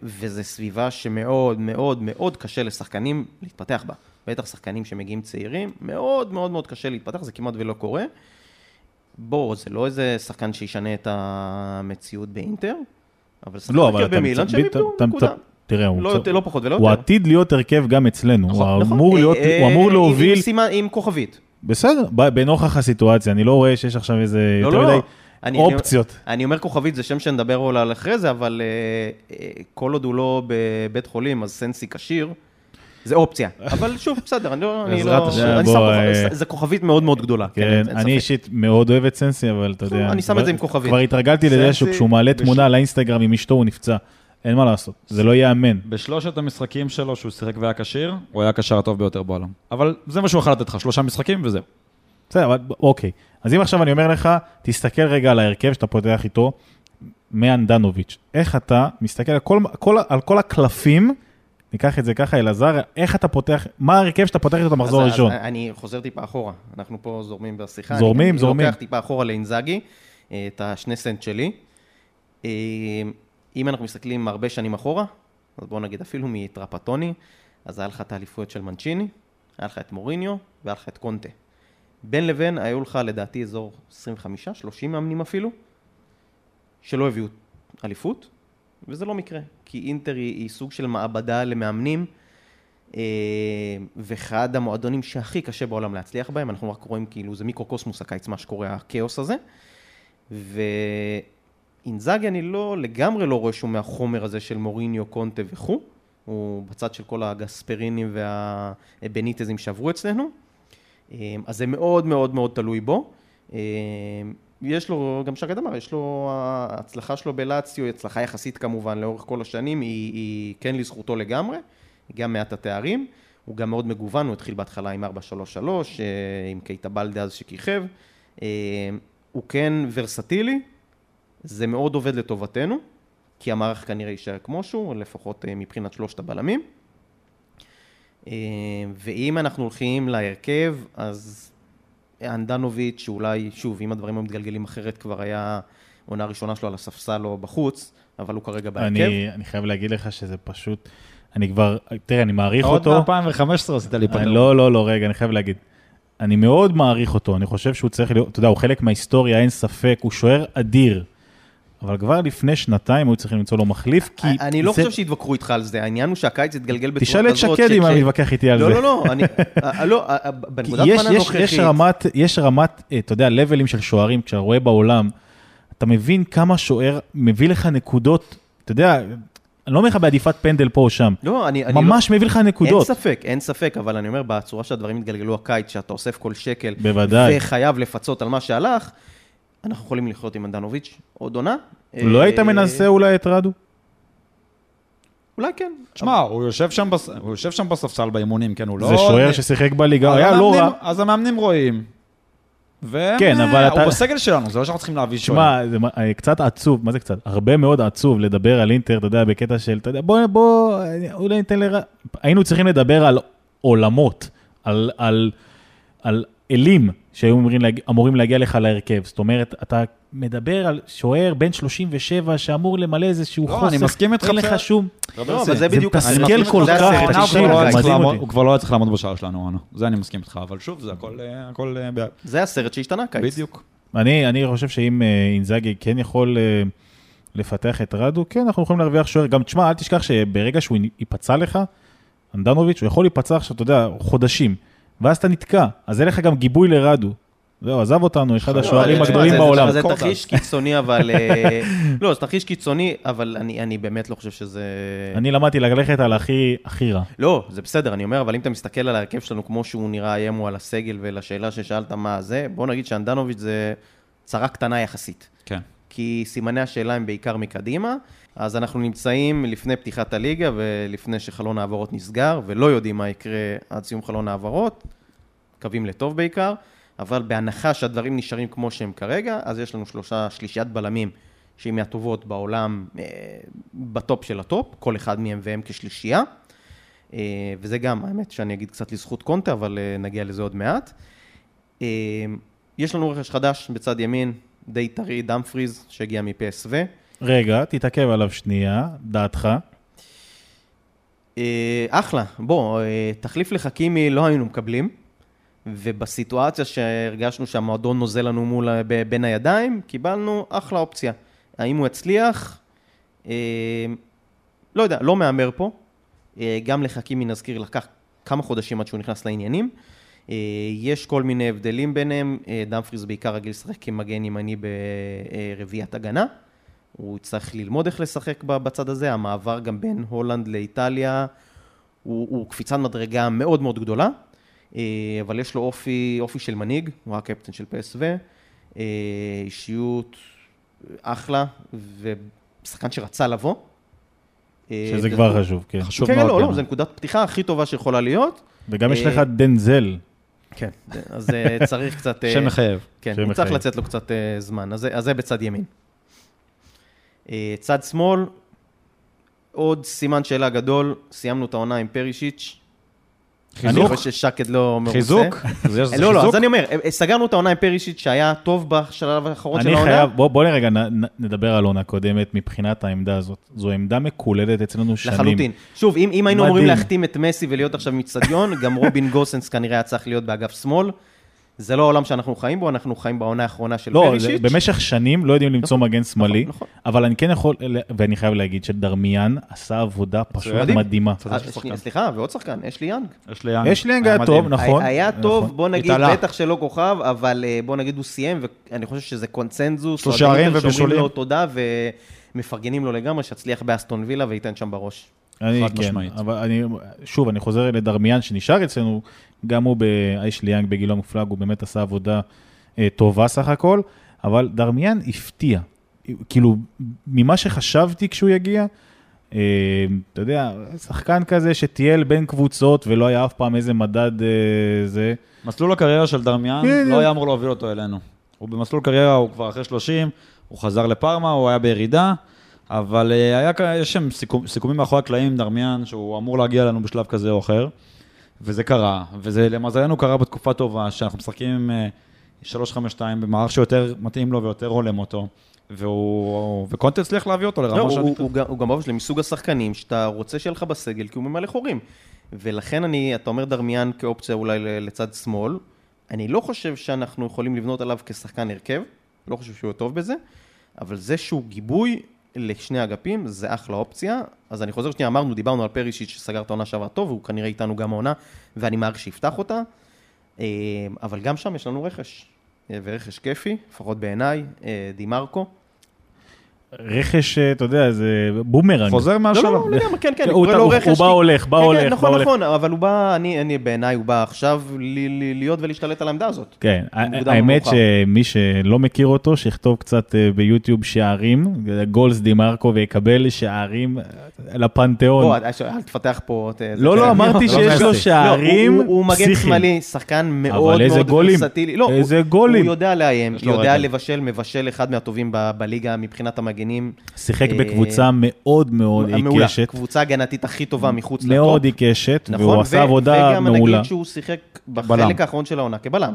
וזו סביבה שמאוד מאוד מאוד קשה לשחקנים להתפתח בה. בטח שחקנים שמגיעים צעירים, מאוד מאוד מאוד קשה להתפתח, זה כמעט ולא קורה. בואו, זה לא איזה שחקן שישנה את המציאות באינטר, אבל שחקן לא, אבל הרכב במילן שהם איבדו, נקודה. תראה, הוא לא צ- יותר- לא פחות ולא הוא יותר. עתיד להיות הרכב גם אצלנו. הוא נכון, נכון. אמור להיות- אה, הוא אמור עם- להוביל... עם סימן- עם כוכבית. בסדר, בנוכח הסיטואציה, אני לא רואה שיש עכשיו איזה לא, יותר לא, מדי לא. אני- אופציות. אני אומר כוכבית, זה שם שנדבר עליו על אחרי זה, אבל אה, אה, כל עוד הוא לא בבית חולים, אז סנסי כשיר. זה אופציה. אבל שוב, בסדר, אני לא... אני בעזרת לא- השם. אני אה, זה כוכבית מאוד מאוד גדולה. כן, אין אני. אישית מאוד אוהב את סנסי, אבל אתה נכון, יודע... אני שם את זה עם כוכבית. כבר התרגלתי לזה שכשהוא מעלה תמונה לאינסטגרם עם אשתו הוא נפצע. אין מה לעשות, זה לא ייאמן. בשלושת המשחקים שלו שהוא שיחק והיה כשיר, הוא היה הקשר הטוב ביותר בעולם. אבל זה מה שהוא יכול לתת לך, שלושה משחקים וזהו. בסדר, אבל אוקיי. אז אם עכשיו אני אומר לך, תסתכל רגע על ההרכב שאתה פותח איתו, מאנדנוביץ'. איך אתה מסתכל על כל, כל, על כל הקלפים, ניקח את זה ככה, אלעזר, איך אתה פותח, מה ההרכב שאתה פותח איתו אז- הראשון? אז אני חוזר טיפה אחורה, אנחנו פה זורמים בשיחה. זורמים, אני, זורמים. אני לוקח טיפה אחורה לאינזאגי, אה, את השני סנט שלי. אה, אם אנחנו מסתכלים הרבה שנים אחורה, אז בואו נגיד אפילו מטרפטוני, אז היה לך את האליפויות של מנצ'יני, היה לך את מוריניו והיה לך את קונטה. בין לבין היו לך לדעתי אזור 25-30 מאמנים אפילו, שלא הביאו אליפות, וזה לא מקרה, כי אינטר היא, היא סוג של מעבדה למאמנים, אה, ואחד המועדונים שהכי קשה בעולם להצליח בהם, אנחנו רק רואים כאילו זה מיקרוקוסמוס הקיץ, מה שקורה, הכאוס הזה. ואינזאגי אני לא, לגמרי לא רואה שהוא מהחומר הזה של מוריניו, קונטה וכו', הוא בצד של כל הגספרינים והבניטזים שעברו אצלנו, אז זה מאוד מאוד מאוד תלוי בו. אה, יש לו, גם שגד אמר, יש לו, ההצלחה שלו בלאציו היא הצלחה יחסית כמובן לאורך כל השנים, היא, היא כן לזכותו לגמרי, גם מעט התארים. הוא גם מאוד מגוון, הוא התחיל בהתחלה עם 4-3-3, אה, עם קייטה בלדה אז שכיכב. אה, הוא כן ורסטילי, זה מאוד עובד לטובתנו, כי המערך כנראה יישאר כמו שהוא, לפחות אה, מבחינת שלושת הבלמים. אה, ואם אנחנו הולכים להרכב, אז אנדנוביץ', שאולי, שוב, אם הדברים היו מתגלגלים אחרת, כבר היה עונה ראשונה שלו על הספסל או בחוץ, אבל הוא כרגע בהרכב. אני, אני חייב להגיד לך שזה פשוט, אני כבר, תראה, אני מעריך עוד אותו. מ-2015 עשית לי פנדל. לא, לא, לא, רגע, אני חייב להגיד. אני מאוד מעריך אותו, אני חושב שהוא צריך להיות, אתה יודע, הוא חלק מההיסטוריה, אין ספק, הוא שוער אדיר. אבל כבר לפני שנתיים היו צריכים למצוא לו מחליף, כי... אני לא חושב שיתווכחו איתך על זה, העניין הוא שהקיץ יתגלגל בצורה תשאל את כזאת שקד אם אני מתווכח איתי על לא, זה. לא, לא, אני, אה, לא, אה, אה, בנקודת יש, זמן הנוכחית, יש רמת, אה, אתה יודע, לבלים של שוערים, כשאתה רואה בעולם, אתה מבין כמה שוער מביא לך נקודות, אתה יודע, אני לא אומר לך בעדיפת פנדל פה או שם, לא, אני, אני ממש מביא לך לא, אין נקודות. ספק, אין ספק, אבל אני אומר, בצורה שהדברים התגלגלו הקיץ, שאתה אוסף כל שקל, בוודאי. וחייב לפצות על מה שהלך, אנחנו יכולים לחיות עם אנדנוביץ' עוד עונה. לא היית אה, מנסה אולי את רדו? אולי כן. תשמע, הוא יושב שם בס- הוא יושב שם בספסל באימונים, כן, הוא לא... זה שוער ששיחק בליגה, אז היה לא רע. אז המאמנים רואים. והם, כן, אה, אבל הוא אתה- בסגל שלנו, זה לא שאנחנו צריכים להביא שוער. שמע, זה מה- אה, קצת עצוב, מה זה קצת? הרבה מאוד עצוב לדבר על אינטר, אתה יודע, בקטע של, אתה יודע, בוא, בוא, אה, אולי ניתן לר... היינו צריכים לדבר על עולמות, על, על, על אלים שהיו אמורים, להג... אמורים להגיע לך להרכב. זאת אומרת, אתה מדבר על שוער בן 37 שאמור למלא איזשהו לא, חוסר. אני מסכים איתך אין לך. שום... לא, אבל זה זה בדיוק... מתסכל אני מסכים כל זה כך, תקשיב, לא מדהים אותי. הוא כבר לא היה צריך לעמוד בשער שלנו, עונה. זה אני מסכים איתך, אבל שוב, זה הכל, אה, אה, זה הסרט שהשתנה קיץ. בדיוק. אני, אני חושב שאם אה, אינזאגי כן יכול לפתח את רדו, כן, אנחנו יכולים להרוויח שוער. גם, תשמע, אל תשכח שברגע שהוא ייפצע לך, אנדנוביץ', הוא יכול להיפצע עכשיו, אתה יודע, חודשים, ואז אתה נתקע, אז אין לך גם גיבוי לרדו. זהו, עזב אותנו, אחד השוערים הגדולים בעולם. זה. תרחיש קיצוני, אבל... אה, לא, זה תרחיש קיצוני, אבל אני אני באמת לא חושב שזה... אני למדתי ללכת על הכי הכי רע. לא, זה בסדר, אני אומר, אבל אם אתה מסתכל על ההרכב שלנו כמו שהוא נראה היום, או על הסגל ולשאלה ששאלת מה זה, בוא נגיד שאנדנוביץ' זה צרה קטנה יחסית. כן. כי סימני השאלה הם בעיקר מקדימה, אז אנחנו נמצאים לפני פתיחת הליגה ולפני שחלון העברות נסגר, ולא יודעים מה יקרה עד סיום חלון העברות, מקווים לטוב בעיקר, אבל בהנחה שהדברים נשארים כמו שהם כרגע, אז יש לנו שלושה, שלישיית בלמים שהיא מהטובות בעולם, אה, בטופ של הטופ, כל אחד מהם והם כשלישייה. אה, וזה גם, האמת שאני אגיד קצת לזכות קונטה, אבל אה, נגיע לזה עוד מעט. יש לנו רכש חדש בצד ימין, די טרי, דאמפריז, שהגיע מ-PSV. רגע, תתעכב עליו שנייה, דעתך. אה, אחלה, בוא, אה, תחליף לחכימי לא היינו מקבלים, ובסיטואציה שהרגשנו שהמועדון נוזל לנו מול, ה- ב- בין הידיים, קיבלנו אחלה אופציה. האם הוא יצליח? אה, לא יודע, לא מהמר פה. אה, גם לחכימי, נזכיר, לקח כמה חודשים עד שהוא נכנס לעניינים. אה, יש כל מיני הבדלים ביניהם, אה, דמפריס בעיקר רגיל לשחק כמגן ימני ברביעיית הגנה. הוא יצטרך ללמוד איך לשחק בצד הזה, המעבר גם בין הולנד לאיטליה הוא, הוא קפיצת מדרגה מאוד מאוד גדולה, אה, אבל יש לו אופי, אופי של מנהיג, הוא הקפטן של PSV, אה, אישיות אחלה, ושחקן שרצה לבוא. שזה כבר חשוב, כן. חשוב כן, מאוד. לא, גם. לא, זו נקודת פתיחה הכי טובה שיכולה להיות. וגם יש לך דנזל. כן. אז אה, צריך קצת... אה, שם מחייב. כן, הוא צריך. לצאת לו קצת אה, זמן, אז זה- בצד ימין. צד שמאל, עוד סימן שאלה גדול, סיימנו את העונה עם פרישיץ'. חיזוק? אני חושב ששקד לא מרוצה. חיזוק? לא, לא? אז אני אומר, אה, סגרנו את העונה עם פרישיץ' שהיה טוב בשלב האחרון של אני העונה. חייב, בוא, רגע נדבר על עונה קודמת מבחינת העמדה הזאת. זו עמדה מקוללת אצלנו שנים. לחלוטין. שוב, אם, היינו אמורים. להחתים את מסי ולהיות עכשיו עם אצטדיון, גם רובין גוסנס כנראה היה צריך להיות באגף שמאל. זה לא העולם שאנחנו חיים בו, אנחנו חיים בעונה האחרונה של לא, פרישיץ'. זה, במשך שנים לא יודעים למצוא מגן שמאלי, נכון. אבל אני כן יכול, ואני חייב להגיד שדרמיאן עשה עבודה פשוט מדהים. מדהימה. אה, סליחה, ועוד שחקן, אשלי יאנג. אשלי יאנג. אשלי יאנג היה היה טוב, מדהים. נכון. היה נכון. טוב, בוא נגיד, התעלה. בטח שלא כוכב, אבל אה, בוא נגיד הוא סיים, ואני חושב שזה קונצנזוס. אוהדים שערים יותר שאומרים. לו תודה ומפרגנים לו לגמרי, שיצליח באסטון וילה וייתן שם בראש. אני חד כן, משמעית. אבל אני, שוב, אני חוזר לדרמיאן שנשאר אצלנו, גם הוא, האיש לי יאנג בגילו המופלג, הוא באמת עשה עבודה אה, טובה סך הכל, אבל דרמיאן הפתיע. כאילו, ממה שחשבתי כשהוא יגיע, אה, אתה יודע, שחקן כזה שטייל בין קבוצות ולא היה אף פעם איזה מדד אה, זה. מסלול הקריירה של דרמיאן בדיוק. לא היה אמור להוביל אותו אלינו. הוא במסלול קריירה, הוא כבר אחרי 30, הוא חזר לפארמה, הוא היה בירידה, אבל היה, יש שם סיכום, סיכומים מאחורי הקלעים עם דרמיאן, שהוא אמור להגיע אלינו בשלב כזה או אחר, וזה קרה, וזה למזלנו קרה בתקופה טובה, שאנחנו משחקים עם אה, 3-5-2 במערך שיותר מתאים לו ויותר הולם אותו, והוא, וקונטה הצליח להביא אותו לא, לרמה הוא, שאני... הוא, הוא, גם- הוא גם באופן שלו מסוג השחקנים שאתה רוצה שיהיה לך בסגל כי הוא ממלא חורים. ולכן אני, אתה אומר דרמיאן כאופציה אולי לצד שמאל, אני לא חושב שאנחנו יכולים לבנות עליו כשחקן הרכב, לא חושב שהוא טוב בזה, אבל זה שהוא גיבוי לשני אגפים, זה אחלה אופציה. אז אני חוזר שנייה, אמרנו, דיברנו על פרישיץ' שסגר את העונה שעברה טוב, והוא כנראה איתנו גם העונה, ואני מעריך שיפתח אותה. אה, אבל גם שם יש לנו רכש, אה, ורכש כיפי, לפחות בעיניי, אה, דימרקו. רכש, אה, אתה יודע, זה בומרנג. חוזר לא, מהשאלה. לא, לגמרי, כן, כן, אני הוא- קורא לו רכש. הוא בא הולך, בא כן, הולך, כן, בא נכון, הולך. נכון, אבל הוא בא, אני, אני בעיניי, הוא בא עכשיו ל- ל- להיות ולהשתלט על העמדה הזאת. כן, האמת. שמי שלא מכיר אותו, שיכתוב קצת אה, ביוטיוב שערים, goals דימרקו, ויקבל שערים אה, לפנתיאון. בוא, אל- תפתח פה... לא, זה- לא, אמרתי שיש לו לא, שערים הוא- הוא מגן פסיכיים. שמאלי, שחקן מאוד מאוד גולים. לא, איזה גולים. הוא יודע לאיים, יודע. לבשל, מבשל אחד מהטובים בליגה מבחינת המגנים. שיחק אה, בקבוצה מאוד מאוד מעולה. עיקשת. קבוצה הגנתית הכי טובה מחוץ לטופ. מאוד עיקשת, נכון, והוא עשה עבודה וגם מעולה. נגיד שהוא שיחק בחלק בלם. האחרון של העונה כבלם.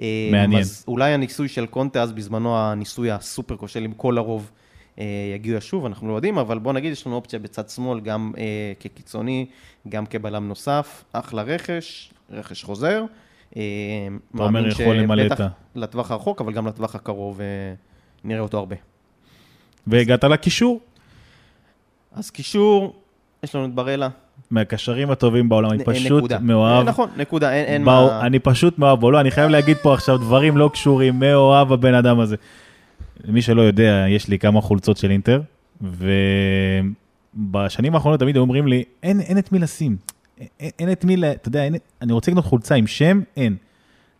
אה, מעניין. אז אולי הניסוי של קונטה, אז בזמנו הניסוי הסופר כושל עם כל הרוב אה, יגיע שוב, אנחנו לא יודעים, אבל בוא נגיד, יש לנו אופציה בצד שמאל, גם אה, כקיצוני, גם כבלם נוסף, אחלה רכש, רכש חוזר. אה, אתה אומר, יכול למלא את ה- לטווח הרחוק, אבל גם לטווח הקרוב אה, נראה אותו הרבה. והגעת לקישור, אז קישור, יש לנו את בראלה. מהקשרים הטובים בעולם, אני נ- פשוט. מאוהב. נכון, נקודה, אין, מה... אני פשוט מאוהב בו, לא, אני חייב להגיד פה עכשיו דברים לא קשורים, מאוהב הבן אדם הזה. למי שלא יודע, יש לי כמה חולצות של אינטר, ובשנים האחרונות תמיד אומרים לי, אין, אין את מי לשים. אין, אין את מי, אתה יודע, אין, אני רוצה לקנות חולצה עם שם, אין.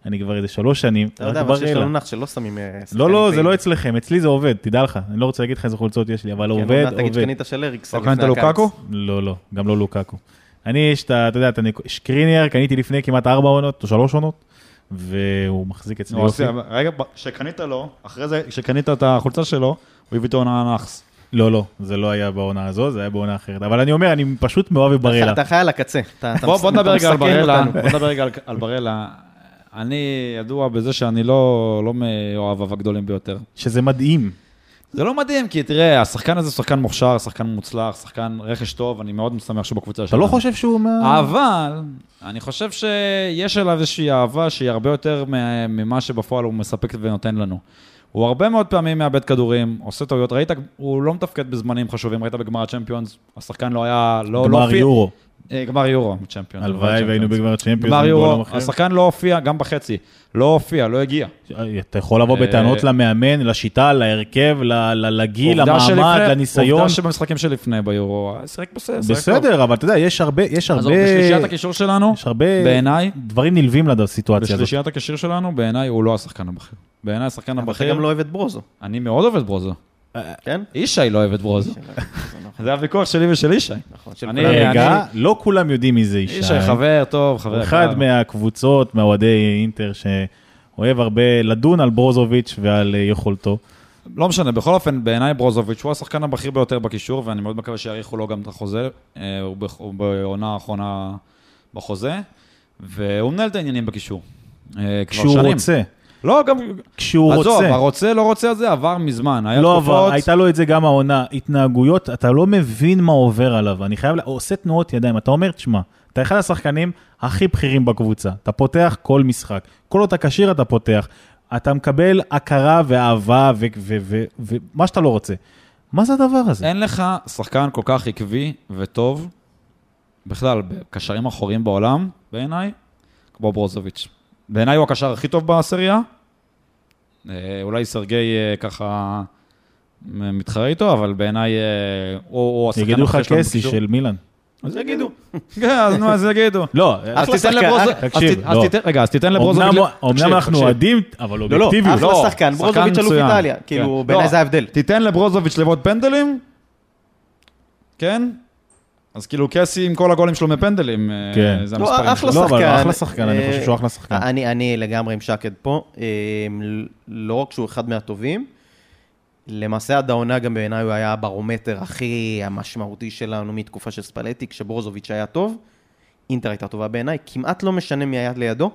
אני כבר איזה שלוש שנים, אתה יודע, אבל שיש. לנו נח שלא שמים... אה, לא, לא, זה. לא אצלכם, אצלי זה עובד, תדע לך, אני לא רוצה להגיד לך איזה חולצות יש לי, אבל כן, עובד, עוד מעט תגיד עובד. שקנית של אריקסן לא קנית לפני הקיץ. לוקאקו? לא, לא, גם לא לוקקו. אני, יש את ה... אתה יודע, את. שקריניאר, קניתי לפני כמעט ארבע עונות, או שלוש עונות, והוא מחזיק אצלי רגע, כשקנית לו, אחרי זה, כשקנית את החולצה שלו, הוא הביא את העונה הנאחס. לא, לא, זה לא היה בעונה הזו, זה היה בעונה אחרת. אבל אני אומר, אני פשוט מאוהב בברלה. אתה חי על הקצה. בוא נדבר רגע על ברלה. בוא נדבר רגע על ברלה. אני ידוע בזה שאני לא לא מאוהביו הגדולים ביותר. שזה מדהים. זה לא מדהים, כי תראה, השחקן הזה שחקן מוכשר, שחקן מוצלח, שחקן רכש טוב, אני מאוד משמח שהוא בקבוצה אתה שלנו. לא חושב שהוא. אבל, אני חושב שיש אליו איזושהי אהבה שהיא הרבה יותר מה- ממה שבפועל הוא מספק ונותן לנו. הוא הרבה מאוד פעמים מאבד כדורים, עושה טעויות, ראית, הוא לא מתפקד בזמנים חשובים, ראית בגמר הצ'מפיונס, השחקן לא היה, לא, לא גמר הופיע- יורו. אה, גמר יורו, צ'מפיונס. הלוואי והיינו בגמר צ'מפיונס. גמר יורו. השחקן לא הופיע, גם בחצי, לא הופיע, לא הגיע. אתה יכול לבוא אה, בטענות למאמן, לשיטה, להרכב, לגיל, למעמד, לניסיון. עובדה שבמשחקים שלפני ביורו, שיחק בסדר. בסדר, אבל אתה יודע, יש הרבה, הרבה, בשלישיית הקישור שלנו, יש הרבה בעיניי, דברים נלווים לסיטואציה הזאת. בשלישיית הקישור שלנו, בעיניי הוא לא השחקן הבכיר. בעיניי השחקן אבל אתה הבכיר, גם לא אוהב את ברוזו, אני מאוד אוהב את ברוזו. כן? ישי לא אוהב את ברוזו. זה הוויכוח שלי ושל ישי. נכון, של אני- כולנו. רגע, לא כולם יודעים מי זה ישי. ישי חבר טוב, חבר הוא אחד יקר. מהקבוצות, מהאוהדי אינטר, שאוהב הרבה לדון על ברוזוביץ' ועל אה, יכולתו. לא משנה, בכל אופן, בעיניי ברוזוביץ' הוא השחקן הבכיר ביותר בקישור, ואני מאוד מקווה שיאריכו לו גם את החוזה. אה, הוא בעונה האחרונה בחוזה, והוא מנהל את העניינים בקישור. אה, כשהוא. רוצה, לא, גם... כשהוא עזוב, רוצה. הרוצה, לא רוצה, זה עבר מזמן. היה לא תקופות... עבר, הייתה לו את זה גם העונה. התנהגויות, אתה לא מבין מה עובר עליו. אני חייב, הוא עושה תנועות ידיים. אתה אומר, תשמע, אתה אחד השחקנים הכי בכירים בקבוצה. אתה פותח כל משחק. כל עוד אתה כשיר אתה פותח. אתה מקבל הכרה ואהבה ו- ו- ו- ומה שאתה לא רוצה. מה זה הדבר הזה? אין לך שחקן כל כך עקבי וטוב, בכלל, בקשרים אחוריים בעולם, בעיניי, כמו ברוזוביץ'. בעיניי הוא הקשר הכי טוב בסריה. אה, אולי סרגי אה, ככה אה, מתחרה איתו, אבל בעיניי אה, הוא, הוא השחקן יגידו לך הכי שלנו קסי. של מילאן. אז יגידו. כן, אז נו, אז יגידו. לא, אז תיתן לברוזוביץ', אה, תקשיב, לא. רגע, אז תיתן לברוזוביץ'. אמנם אנחנו. אוהדים, אבל לא, לא, אובייקטיביות. אחלה לא, שחקן, ברוזוביץ' אלוף. איטליה. כן. כאילו, בעיניי לא, זה ההבדל. תיתן לברוזוביץ' לבעוט פנדלים, כן? אז כאילו קסי עם כל הגולים שלו מפנדלים, אה, כן. זה לא, המספרים אחלה שלו. לא, אבל שחקן. אחלה שחקן, אני אה, חושב שהוא אחלה שחקן. אני, אני לגמרי עם שקד פה, אה, לא רק שהוא אחד מהטובים, למעשה עד העונה גם בעיניי הוא היה הברומטר הכי המשמעותי שלנו מתקופה של ספלטי, כשברוזוביץ' היה טוב, אינטר הייתה טובה בעיניי, כמעט לא משנה מי היה לידו, אה,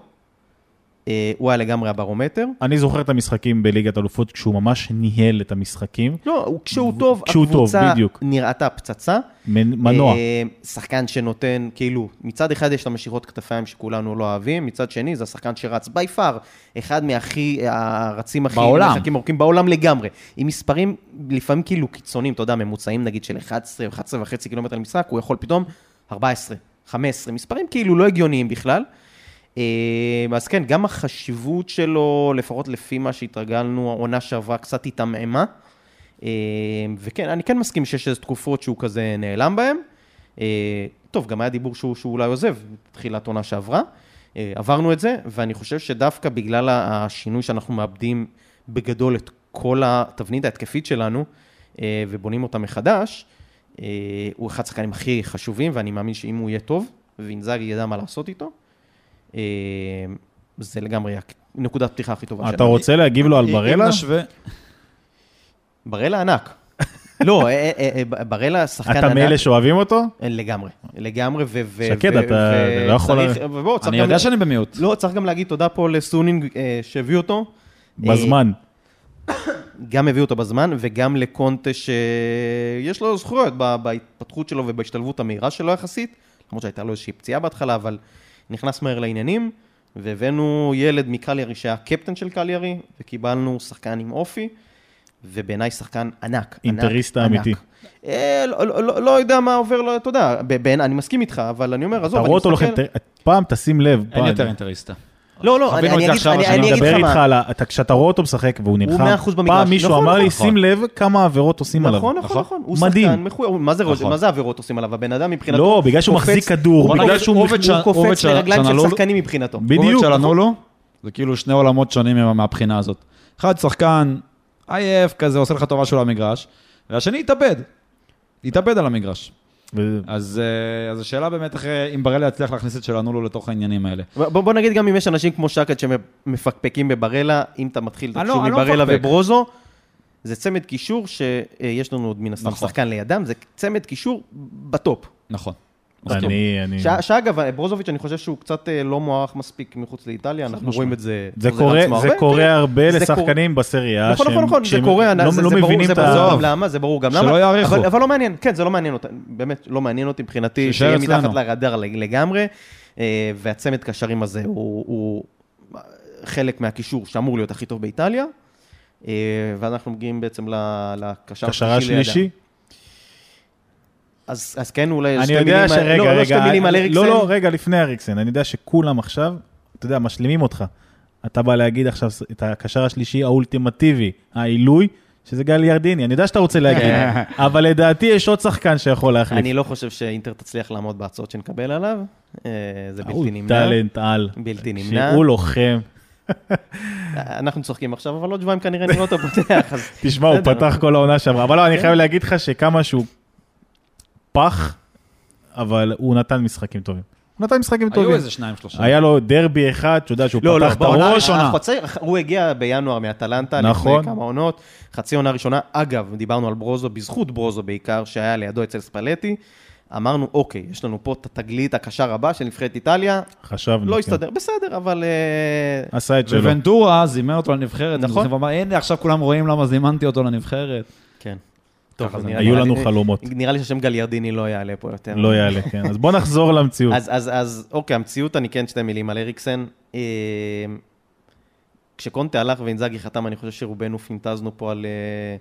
הוא היה לגמרי הברומטר. אני זוכר את המשחקים בליגת אלופות כשהוא ממש ניהל את המשחקים. לא, הוא- כשהוא טוב, כשהוא טוב, הקבוצה בדיוק. נראתה פצצה. מנ- מנוע. אה, שחקן שנותן, כאילו, מצד אחד יש את המשיכות כתפיים שכולנו לא אוהבים, מצד שני זה השחקן שרץ בי פאר, אחד מהכי, הרצים הכי, בעולם. משחקים ארוכים בעולם לגמרי, עם מספרים לפעמים כאילו קיצוניים, אתה יודע, ממוצעים נגיד של 11 או 11 וחצי קילומטר למשחק, הוא יכול פתאום 14, 15, מספרים כאילו לא הגיוניים בכלל. אה, אז כן, גם החשיבות שלו, לפחות לפי מה שהתרגלנו, העונה שעברה קצת התעמעמה. אה, וכן, אני כן מסכים שיש איזה תקופות שהוא כזה נעלם בהן. אה, טוב, גם היה דיבור שהוא, שהוא אולי עוזב תחילת עונה שעברה. עברנו את זה, ואני חושב שדווקא בגלל השינוי שאנחנו מאבדים בגדול את כל התבנית ההתקפית שלנו, ובונים אותה מחדש, הוא אחד השחקנים הכי חשובים, ואני מאמין שאם הוא יהיה טוב, ואינזאגי ידע מה לעשות איתו, זה לגמרי נקודת פתיחה הכי טובה אתה שלנו. רוצה להגיב לו על אם ברלה? נשווה- ברלה ענק. לא, אה, אה, אה, ברלה שחקן ענק. אתה מאלה שאוהבים אותו? לגמרי, לגמרי, שקד, אתה לא יכול- אני גם- יודע שאני במיעוט. לא, צריך גם להגיד תודה פה לסונינג אה, שהביא אותו. בזמן. אה, גם הביא אותו בזמן, וגם לקונטה שיש לו זכויות בהתפתחות שלו ובהשתלבות המהירה שלו יחסית, למרות שהייתה לו איזושהי פציעה בהתחלה, אבל נכנס מהר לעניינים, והבאנו ילד מקליירי שהיה קפטן של קליירי, וקיבלנו שחקן עם אופי, ובעיניי שחקן ענק. ענק, אינטריסט. האמיתי. אה, לא, לא, לא, לא יודע מה עובר לו, אתה יודע, אני מסכים איתך, אבל אני אומר, עזוב, אתה אני רואה אותו מסתכל... לוחם, פעם תשים לב. אין פעם- יותר אינטריסטה. לא, לא, אני, אגיד, אני, שאני אני לך מדבר מה. איתך על ה... אתה- כשאתה רואה אותו משחק והוא נלחם, 100% במגרש. פעם מישהו נכון, אמר לי, נכון, שים לב כמה עבירות עושים עליו. נכון, נכון, נכון. נכון. הוא מדהים. שחקן מחויב, מה זה, נכון. מה זה עבירות עושים עליו? הבן אדם מבחינתו... לא, בגלל שהוא מחזיק כדור, בגלל שהוא... קופץ לרגליים של שחקנים מבחינתו. בדיוק. נכון. זה כאילו שני עולמות שונים מה- מהבחינה הזאת. אחד שחקן עייף כזה, עושה לך טובה שלו למגרש, והשני התאבד. התאבד על המגרש. אז אה, אז השאלה באמת איך, אה, אם ברלה יצליח להכניס את שלנולו לתוך העניינים האלה. בוא, בוא נגיד גם אם יש אנשים כמו שקד שמפקפקים בברלה, אם אתה מתחיל לא- תקשור לא מברלה מפקפק. וברוזו, זה צמד קישור שיש לנו עוד מן הסתם נכון. שחקן לידם, זה צמד קישור בטופ. נכון. אני... אני- שאגב, ברוזוביץ', אני חושב שהוא קצת אה, לא מוערך מספיק מחוץ לאיטליה, אנחנו. רואים את זה. זה קורה, זה הרבה. קורה הרבה זה לשחקנים בסריה, נכון, נכון, נכון, זה שהם קורה, לא זה לא זה ברור מבינים זה את ברור ה... גם למה, זה ברור גם למה. שלא יאריכו. אבל- לא מעניין, כן, זה לא מעניין אותי, באמת, לא מעניין אותי מבחינתי, שיהיה מתחת. לרדאר לגמרי, אה, והצמד קשרים הזה הוא חלק מהקישור שאמור להיות הכי טוב באיטליה, אה, ואנחנו מגיעים בעצם לקשר השלישי? אז אז כן, אולי שתי יודע מילים על- שרגע, לא, לא שתי רגע, מילים על אריקסן. לא, לא, רגע, לפני אריקסן, אני יודע שכולם עכשיו, אתה יודע, משלימים אותך. אתה בא להגיד עכשיו את הקשר השלישי האולטימטיבי, העילוי, שזה גל ירדיני. אני יודע שאתה רוצה להגיד, אבל לדעתי יש עוד שחקן שיכול להחליף. אני לא חושב שאינטר תצליח לעמוד בהצעות שנקבל עליו, אה, זה הוא בלתי נמנע. טאלנט על. בלתי נמנע. שהוא לוחם. אנחנו צוחקים עכשיו, אבל עוד שבועיים כנראה נראה אותו פותח. תשמע, הוא. פתח כל העונה שעברה. אבל לא, אני כן. חייב להגיד לך שכמה שהוא פח, אבל הוא נתן משחקים טובים. הוא נתן משחקים היו טובים. איזה שניים, שלושה. היה לו דרבי אחד, אתה יודע שהוא לא, לא, פתח את בעונה הראש. ראשונה. החצי- הוא הגיע בינואר מאטלנטה נכון. לפני כמה עונות, חצי עונה ראשונה. אגב, דיברנו על ברוזו, בזכות ברוזו בעיקר, שהיה לידו אצל ספלטי. אמרנו, אוקיי, יש לנו פה את התגלית, הקשר הבא של נבחרת איטליה, חשבנו. לא כן. הסתדר, בסדר, אבל... אה, עשה את שלו. וונטורה זימן אותו לנבחרת, נכון. נכון. ואמר, הנה עכשיו כולם רואים למה זימנתי אותו לנבחרת. כן. טוב, היו לנו חלומות. נראה לי שהשם גליארדיני לא יעלה פה יותר. לא יעלה, כן. אז בוא נחזור למציאות. אז, אוקיי, המציאות, אני כן שתי מילים על אריקסן. אה, כשקונטה הלך ואינזאגי חתם, אני חושב שרובנו פינטזנו פה על אה,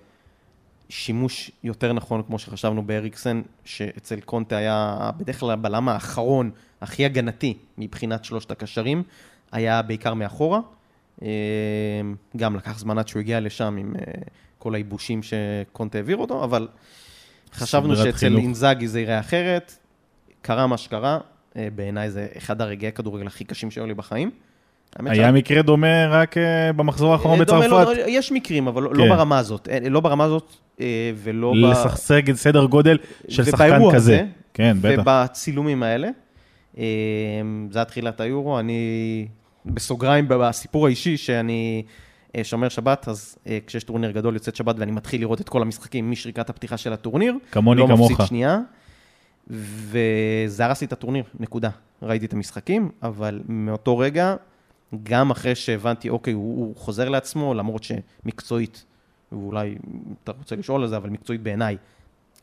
שימוש יותר נכון, כמו שחשבנו באריקסן, שאצל קונטה היה בדרך כלל הבלם האחרון, הכי הגנתי מבחינת שלושת הקשרים, היה בעיקר מאחורה. אה, גם לקח זמן עד שהוא הגיע לשם עם כל הייבושים שקונטה העביר אותו, אבל חשבנו שאצל. אינזאגי זה יראה אחרת. קרה מה שקרה, אה, בעיניי זה אחד הרגעי הכדורגל הכי קשים שהיו לי בחיים. היה מקרה דומה רק אה, במחזור האחרון אה, לא, בצרפת. לא, יש מקרים, אבל לא- כן. לא ברמה הזאת. לא ברמה הזאת ולא ב... לשחק סדר גודל של שחקן כזה. הזה, כן, בטח. ובצילומים האלה. זה היה תחילת היורו, אני בסוגריים בסיפור האישי שאני שומר שבת, אז אה, כשיש טורניר גדול יוצאת שבת ואני מתחיל לראות את כל המשחקים משריקת הפתיחה של הטורניר. כמוני לא כמוך. מפסיד שנייה. וזה הרס לי את הטורניר, נקודה. ראיתי את המשחקים, אבל מאותו רגע גם אחרי שהבנתי, אוקיי, הוא, הוא חוזר לעצמו, למרות שמקצועית, ואולי אתה רוצה לשאול על זה, אבל מקצועית בעיניי,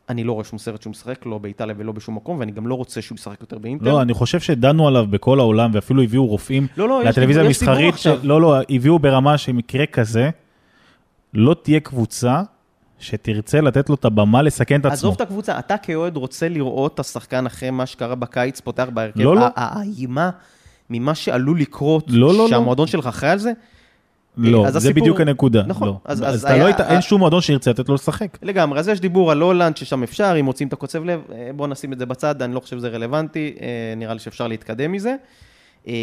אני לא רואה שום סרט שהוא משחק, לא באיטליה ולא בשום מקום, ואני גם לא רוצה שהוא ישחק יותר באינטר. לא, אני חושב שדנו עליו בכל העולם, ואפילו הביאו רופאים לא, לא, לטלוויזיה המסחרית. ש- לא, לא, הביאו ברמה שמקרה כזה, לא תהיה קבוצה שתרצה לתת לו את הבמה לסכן את עצמו. עזוב את הקבוצה, אתה כאוהד רוצה לראות את השחקן אחרי מה שקרה בקיץ, פותח בהרכב. לא, לא. האימה ממה שעלול לקרות, לא, לא, לא. שהמועדון שלך אחראי על זה, לא, זה הסיפור- בדיוק הנקודה. נכון, לא. אז- אז, אז אתה היה- לא היית, אין שום מועדון שירצה לתת לו לשחק. לגמרי, אז יש דיבור על הולנד, ששם אפשר, אם מוצאים את הקוצב לב, אה, בואו נשים את זה בצד, אני לא חושב שזה רלוונטי, אה, נראה לי שאפשר להתקדם מזה. אה,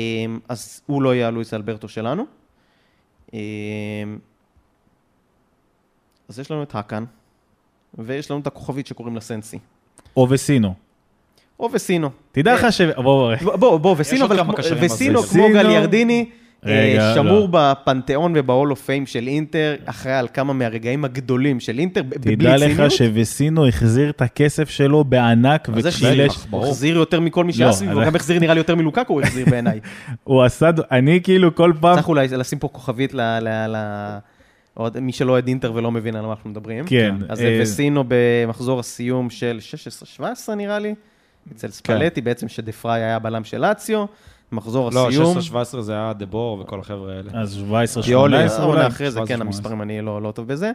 אז הוא לא יהיה הלואיס אלברטו שלנו. אז יש לנו את האקן, ויש לנו את הכוכבית שקוראים לה סנסי. או וסינו. או וסינו. תדע לך ש... בוא, בוא, בוא, וסינו, אבל וסינו. כמו גליארדיני, רגע, שמור לא. בפנתיאון ובהול אוף פיים של אינטר, אחראי על כמה מהרגעים הגדולים של אינטר, ב- בלי תדע ציניות. לך שווסינו החזיר את הכסף שלו בענק? וכשילש... הוא החזיר יותר מכל מי שהיה לא, סביבו, אז- הוא גם החזיר נראה לי יותר מלוקקו, הוא החזיר בעיניי. הוא עשה... אני כאילו כל פעם... צריך אולי לשים פה כוכבית ל... עוד מי שלא אוהד אינטר ולא מבין על מה אנחנו מדברים. כן, אז אה, וסינו במחזור הסיום של 16-17 נראה לי, אצל ספלטי בעצם שדה פריי היה בלם של לאציו, מחזור לא, הסיום. 16-17 זה היה דה-בור וכל החבר'ה האלה. אז 17, פיולי, 18 העונה אולי. אחרי זה, 17, כן, 18. המספרים אני לא לא טוב בזה.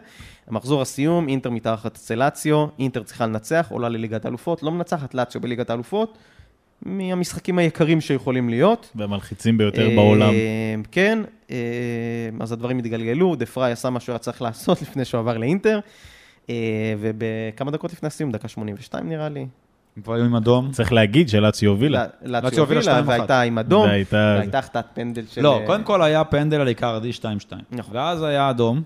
מחזור הסיום, אינטר מתחת אצל לאציו, אינטר צריכה לנצח, עולה לליגת האלופות, לא מנצחת לאציו בליגת האלופות, מהמשחקים היקרים שיכולים להיות. והמלחיצים ביותר בעולם. אה, כן, אה, אז הדברים התגלגלו, דה פריי עשה מה שהוא היה צריך לעשות לפני שהוא עבר לאינטר, אה, ובכמה דקות לפני הסיום, דקה 82 נראה לי, הם כבר היו עם אדום. צריך להגיד שלאציו הובילה. לאציו הובילה הובילה 2-1. והייתה עם אדום, והייתה- החטאת פנדל של... לא, אה, קודם כל היה פנדל על איקרדי 2-2. נכון. ואז היה אדום,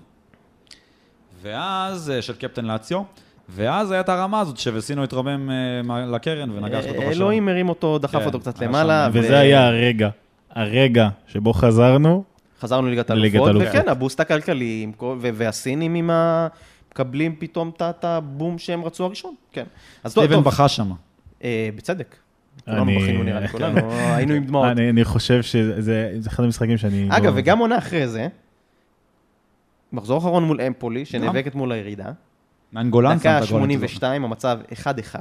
ואז, אה, של קפטן לאציו, ואז הייתה הרמה הזאת שוסינו התרומם אה, לקרן ונגח לתוך השער. אלוהים הרים אותו, דחף כן, אותו קצת למעלה. וזה היה הרגע, הרגע שבו חזרנו, חזרנו לליגת האלופות, האלופות. וכן, הבוסט הכלכלי, והסינים עם ה... מקבלים פתאום את הבום שהם רצו הראשון, כן. אז טוב, סטיבן טוב, בכה שם. אה, בצדק. כולנו אני- בכינו נראה לי, כולנו היינו עם דמעות. אני חושב שזה זה אחד המשחקים שאני... אגב, לא- וגם עונה אחרי זה, מחזור אחרון מול אמפולי, שנאבקת מול הירידה, אנגולן דקה הגול. 82, המצב 1-1,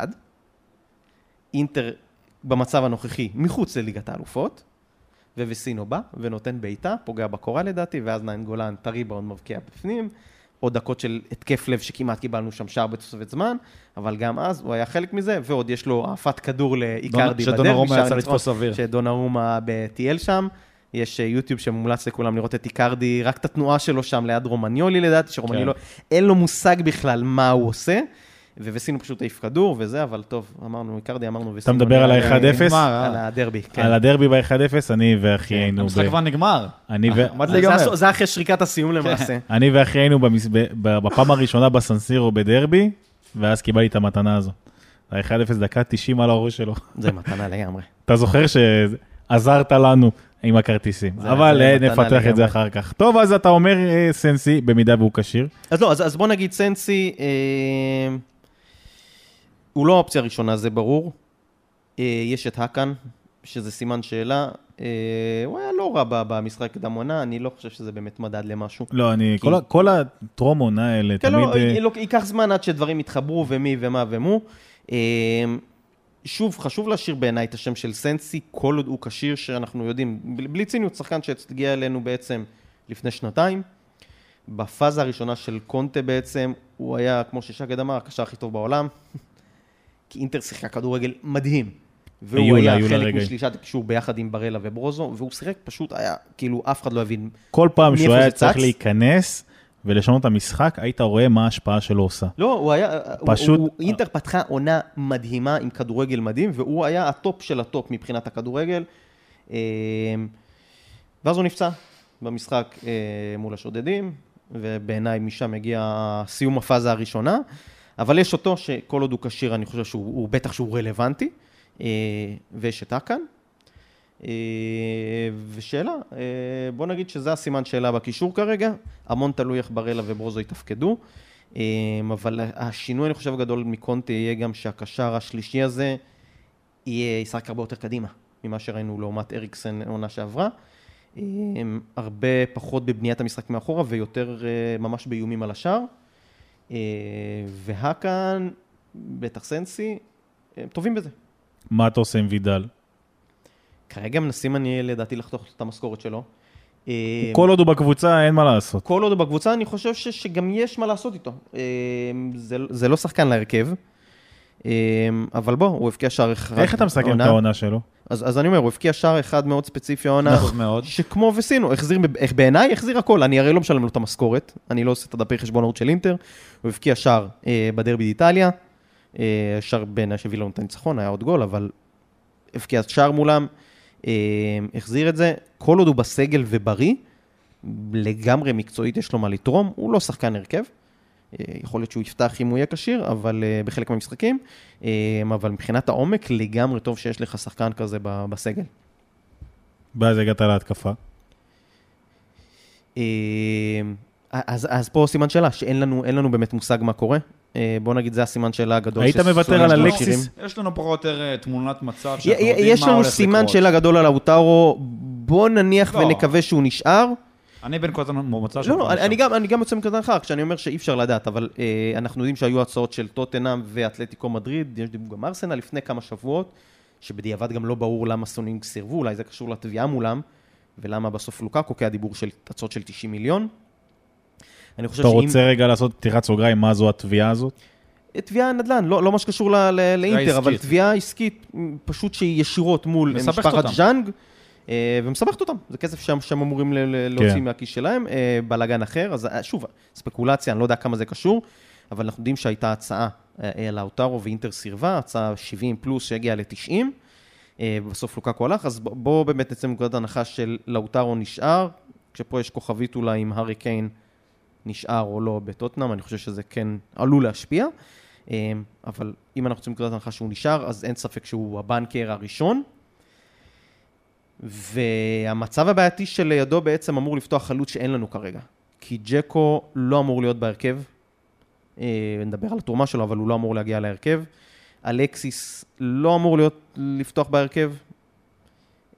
אינטר במצב הנוכחי מחוץ לליגת האלופות, ווסינו בא ונותן בעיטה, פוגע בקורה לדעתי, ואז ניין גולן טרי בעוד מבקיע בפנים, עוד דקות של התקף לב שכמעט קיבלנו שם שער בתוספת זמן, אבל גם אז הוא היה חלק מזה, ועוד יש לו העפת כדור לאיקרדי בדרך, שדונרומה יצא לתפוס אוויר. שדונרומה טייל שם. יש אה, יוטיוב שמומלץ לכולם לראות את איקרדי, רק את התנועה שלו שם ליד רומניולי לדעתי, שרומניולי כן. לא, אין לו מושג בכלל מה הוא עושה, ווסינו פשוט העיף כדור וזה, אבל טוב, אמרנו, איקרדי אמרנו וסינו. אתה מדבר על נראה לי- ה-1-0? נגמר, אה? על הדרבי, כן. על הדרבי ב-1-0, אני ואחי היינו... המשחק כבר נגמר. אני ו- עמד זה להיגמר. זה אחרי שריקת הסיום למעשה. אני ואחי היינו בפעם הראשונה בסנסירו בדרבי, ואז קיבלתי את המתנה הזו. ה-1-0 דקה 90 על הראש שלו. זה מתנה לגמרי. אתה זוכר שעזרת לנו עם הכרטיסים, אבל אה, נפתח את זה. אחר כך. טוב, אז אתה אומר אה, סנסי, במידה והוא כשיר. אז לא, אז, בוא נגיד סנסי, אה, הוא לא האופציה הראשונה, זה ברור. אה, יש את האקן, שזה סימן שאלה. אה, הוא היה לא רע במשחק קדם עונה, אני לא חושב שזה באמת מדד למשהו. לא, אני, כל ה- כל הטרום עונה האלה, כן, תמיד... לא, אה, לא, ייקח זמן עד שדברים יתחברו, ומי ומה ומו. שוב, חשוב להשאיר בעיניי את השם של סנסי, כל עוד הוא כשיר, שאנחנו יודעים, בלי ציניות, שחקן שהגיע אלינו בעצם לפני שנתיים. בפאזה הראשונה של קונטה בעצם, הוא היה, כמו ששקד אמר, הקשר הכי טוב בעולם. כי אינטר שיחקה כדורגל מדהים. והוא היה חלק. משלישיית הקישור ביחד עם ברלה וברוזו, והוא שיחק פשוט היה, כאילו, אף אחד לא הבין. כל פעם שהוא היה צריך? להיכנס ולשנות את המשחק, היית רואה מה ההשפעה שלו עושה. לא, הוא היה, פשוט- הוא, הוא, אינטר פתחה עונה מדהימה עם כדורגל מדהים, והוא היה הטופ של הטופ מבחינת הכדורגל. אה, ואז הוא נפצע במשחק אה, מול השודדים, ובעיניי משם הגיע סיום הפאזה הראשונה. אבל יש אותו שכל עוד הוא כשיר, אני חושב שהוא הוא בטח שהוא רלוונטי, אה, ויש את אקן. אה, ושאלה, אה, בוא נגיד שזה הסימן שאלה בקישור כרגע, המון תלוי איך ברלה וברוזו יתפקדו, אבל השינוי, אני חושב, הגדול מקונטה יהיה גם שהקשר השלישי הזה יהיה, ישחק הרבה יותר קדימה ממה שראינו לעומת אריקסן עונה שעברה. הרבה פחות בבניית המשחק מאחורה ויותר ממש באיומים על השער. אה, והאקן, בטח סנסי, הם טובים בזה. מה אתה עושה עם וידל? כרגע מנסים אני לדעתי לחתוך את המשכורת שלו. אה, כל עוד הוא בקבוצה, אין מה לעשות. כל עוד הוא בקבוצה, אני חושב ש, שגם יש מה לעשות איתו. אה, זה, זה לא שחקן להרכב, אבל בוא, הוא הבקיע שער אחד. איך אתה מסכם את העונה. שלו? אז, אז אני אומר, הוא הבקיע שער אחד מאוד ספציפי העונה, טוב מאוד. שכמו וסינו, החזיר, איך בעיניי החזיר הכל, אני הרי לא משלם לו את המשכורת, אני לא עושה את הדפי חשבונאות של אינטר, הוא הבקיע שער אה, בדרבי באיטליה, אה, שער בעיניי שהביא לנו את הניצחון, היה עוד גול, אבל הבקיע שער מולם, אה, החזיר את זה, כל עוד הוא בסגל ובריא, לגמרי מקצועית יש לו מה לתרום, הוא לא שחקן הרכב. אה, יכול להיות שהוא יפתח אם הוא יהיה כשיר, אבל אה, בחלק מהמשחקים, אה, אבל מבחינת העומק, לגמרי טוב שיש לך שחקן כזה בסגל. ואז הגעת להתקפה. אז, אז פה סימן שאלה, שאין לנו, לנו באמת מושג מה קורה. בוא נגיד, זה הסימן שאלה הגדול. היית מוותר על אלקסיס? יש לנו פחות או יותר תמונת מצב שאנחנו יודעים יש מה לנו הולך סימן לקרות. שאלה גדול על האוטרו, בוא נניח לא. ונקווה שהוא נשאר. אני בנקודת המוצא לא, לא, אני, גם, אני גם יוצא מנקודת הנחה, כשאני אומר שאי אפשר לדעת, אבל אה, אנחנו יודעים שהיו הצעות של טוטנאם ואתלטיקו מדריד, יש דיבור גם ארסנל לפני כמה שבועות, שבדיעבד גם לא ברור למה סונינג סירבו, אולי זה קשור לתביעה מולם, ולמה בסוף לוקאקו, כי הדיבור של הצעות של 90 מיליון. אני חושב אתה שאם... רוצה רגע לעשות פתיחת סוגריים, מה זו התביעה הזאת? תביעה נדל"ן, לא, לא מה שקשור לאינטר, אבל. תביעה עסקית, פשוט שהיא ישירות מול מסבכת משפחת אותם. ז'אנג, אה, ומסבכת אותם. זה כסף שהם, שהם אמורים להוציא כן. מהכיס שלהם, אה, בלאגן אחר. אז אה, שוב, ספקולציה, אני לא יודע כמה זה קשור, אבל אנחנו יודעים שהייתה הצעה אה, לאוטרו ואינטר סירבה, הצעה 70 פלוס שהגיעה ל-90. בסוף לוקקו הלך, אז בואו באמת נצא מנקודת הנחה של לאוטרו נשאר, כשפה יש כוכבית אולי אם הארי קיין נשאר או לא בטוטנאם, אני חושב שזה כן עלול להשפיע. אבל אם אנחנו יוצאים מנקודת הנחה שהוא נשאר, אז אין ספק שהוא הבנקר הראשון. והמצב הבעייתי שלידו בעצם אמור לפתוח חלוץ שאין לנו כרגע. כי ג'קו לא אמור להיות בהרכב. אה, נדבר על התרומה שלו, אבל הוא לא אמור להגיע להרכב. אלקסיס לא אמור להיות, לפתוח בהרכב.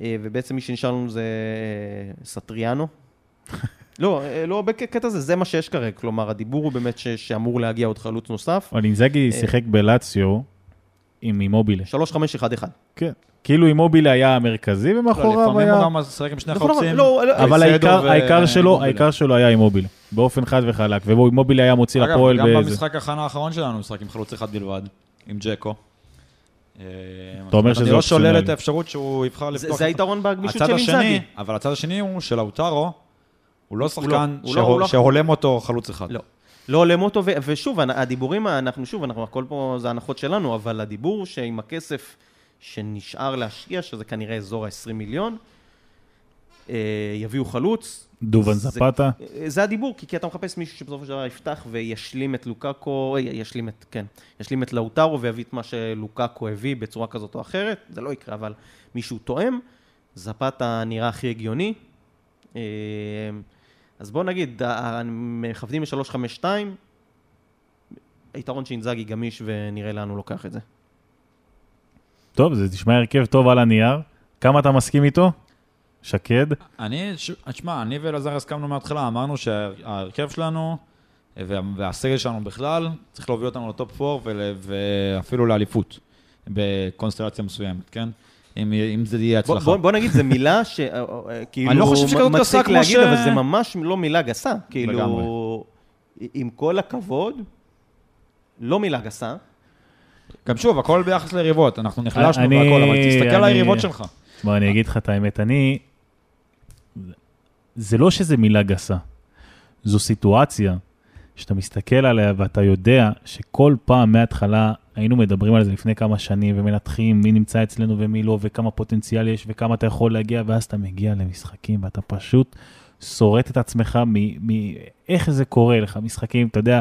אה, ובעצם מי שנשאר לנו זה אה, סטריאנו. לא, לא בקטע הזה, זה מה שיש כרגע. כלומר, הדיבור הוא באמת ש, שאמור להגיע עוד חלוץ נוסף. אבל אינזאגי שיחק בלציו עם אימובילה. 3-5-1-1. כן. כאילו אימובילה היה המרכזי לא, ומאחוריו לפעמים היה... הוא גם משחק עם שני נכון, חלוצים. לא, לא, אבל העיקר, שלו, אימובילה. העיקר שלו היה אימובילה. באופן חד וחלק. ובו אימובילה היה מוציא אגב, לפועל גם באיזה... במשחק ההכנה האחרון שלנו, הוא משחק עם חלוץ אחד בלבד, עם ג'קו. אה, אתה אומר שזה אני לא שולל אופציונלי. את האפשרות שהוא יבחר זה, לפתוח... זה את- היתרון בגמישות של השני, אינזאגי. אבל הצד השני הוא שלאוטרו, הוא לא שחקן שהולם אותו חלוץ אחד. לא. לא הולם אותו, ושוב, הדיבורים, אנחנו שוב, אנחנו, הכל פה זה הנחות שלנו, אבל הדיבור שעם הכסף שנשאר להשקיע, שזה כנראה אזור ה-20 מיליון, אה, יביאו חלוץ. דובן זה- זפתה. אה, זה הדיבור, כי, כי אתה מחפש מישהו שבסופו של דבר יפתח וישלים את לוקאקו, אה, ישלים את, כן, ישלים את לאוטרו ויביא את מה שלוקאקו הביא בצורה כזאת או אחרת, זה לא יקרה, אבל מישהו תואם, זפתה נראה הכי הגיוני. אה, אז בוא נגיד, מכוונים ל-352, היתרון שאינזאגי גמיש ונראה לאן הוא לוקח את זה. טוב, זה נשמע הרכב טוב על הנייר. כמה אתה מסכים איתו? שקד? אני, תשמע, אני ואלעזר הסכמנו מההתחלה, אמרנו שההרכב שלנו וה- והסגל שלנו בכלל, צריך להוביל אותנו לטופ 4 ול- ואפילו לאליפות, בקונסטלציה מסוימת, כן? אם, אם זה יהיה בוא, הצלחה. בוא, בוא נגיד, זה מילה שכאילו... אני לא חושב שכזאת גסה כמו להגיד, ש- אבל זה ממש לא מילה גסה. כאילו, לגמרי. עם כל הכבוד, לא מילה גסה. גם שוב, הכל ביחס ליריבות, אנחנו נחלשנו אני- והכל, אבל תסתכל על אני- היריבות שלך. תשמע, אני אגיד לך את האמת, אני... זה לא שזה מילה גסה, זו סיטואציה שאתה מסתכל עליה ואתה יודע שכל פעם מההתחלה היינו מדברים על זה לפני כמה שנים ומנתחים מי נמצא אצלנו ומי לא וכמה פוטנציאל יש וכמה אתה יכול להגיע ואז אתה מגיע למשחקים ואתה פשוט שורט את עצמך מאיך זה קורה לך, משחקים, אתה יודע,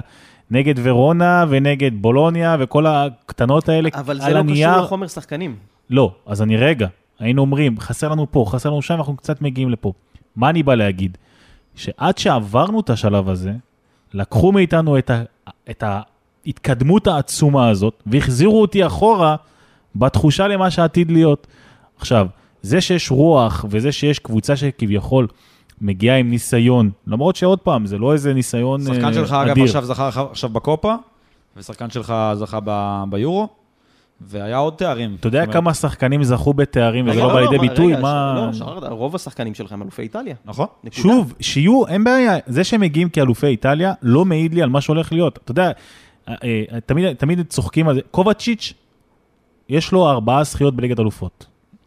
נגד ורונה ונגד בולוניה וכל הקטנות האלה אבל זה על לא הנייר. קשור לחומר שחקנים. לא, אז אני רגע, היינו אומרים, חסר לנו פה, חסר לנו שם, אנחנו קצת מגיעים לפה. מה אני בא להגיד? שעד שעברנו את השלב הזה, לקחו מאיתנו את, ה, את ההתקדמות העצומה הזאת, והחזירו אותי אחורה בתחושה למה שעתיד להיות. עכשיו, זה שיש רוח וזה שיש קבוצה שכביכול מגיעה עם ניסיון, למרות שעוד פעם, זה לא איזה ניסיון אה, שחקן שלך, אגב, אדיר. עכשיו זכה עכשיו בקופה, ושחקן שלך זכה ב- ביורו, והיה עוד תארים. אתה יודע כמה שחקנים זכו בתארים וזה לא בא לידי מה, ביטוי? מה... לא, רוב השחקנים שלך הם אלופי איטליה. נכון? שוב, שיהיו, אין בעיה, זה שהם מגיעים כאלופי איטליה לא מעיד לי על מה שהולך להיות. אתה יודע, אה, אה, תמיד צוחקים על זה. קובצ'יץ', יש לו ארבעה זכיות בליגת אלופות.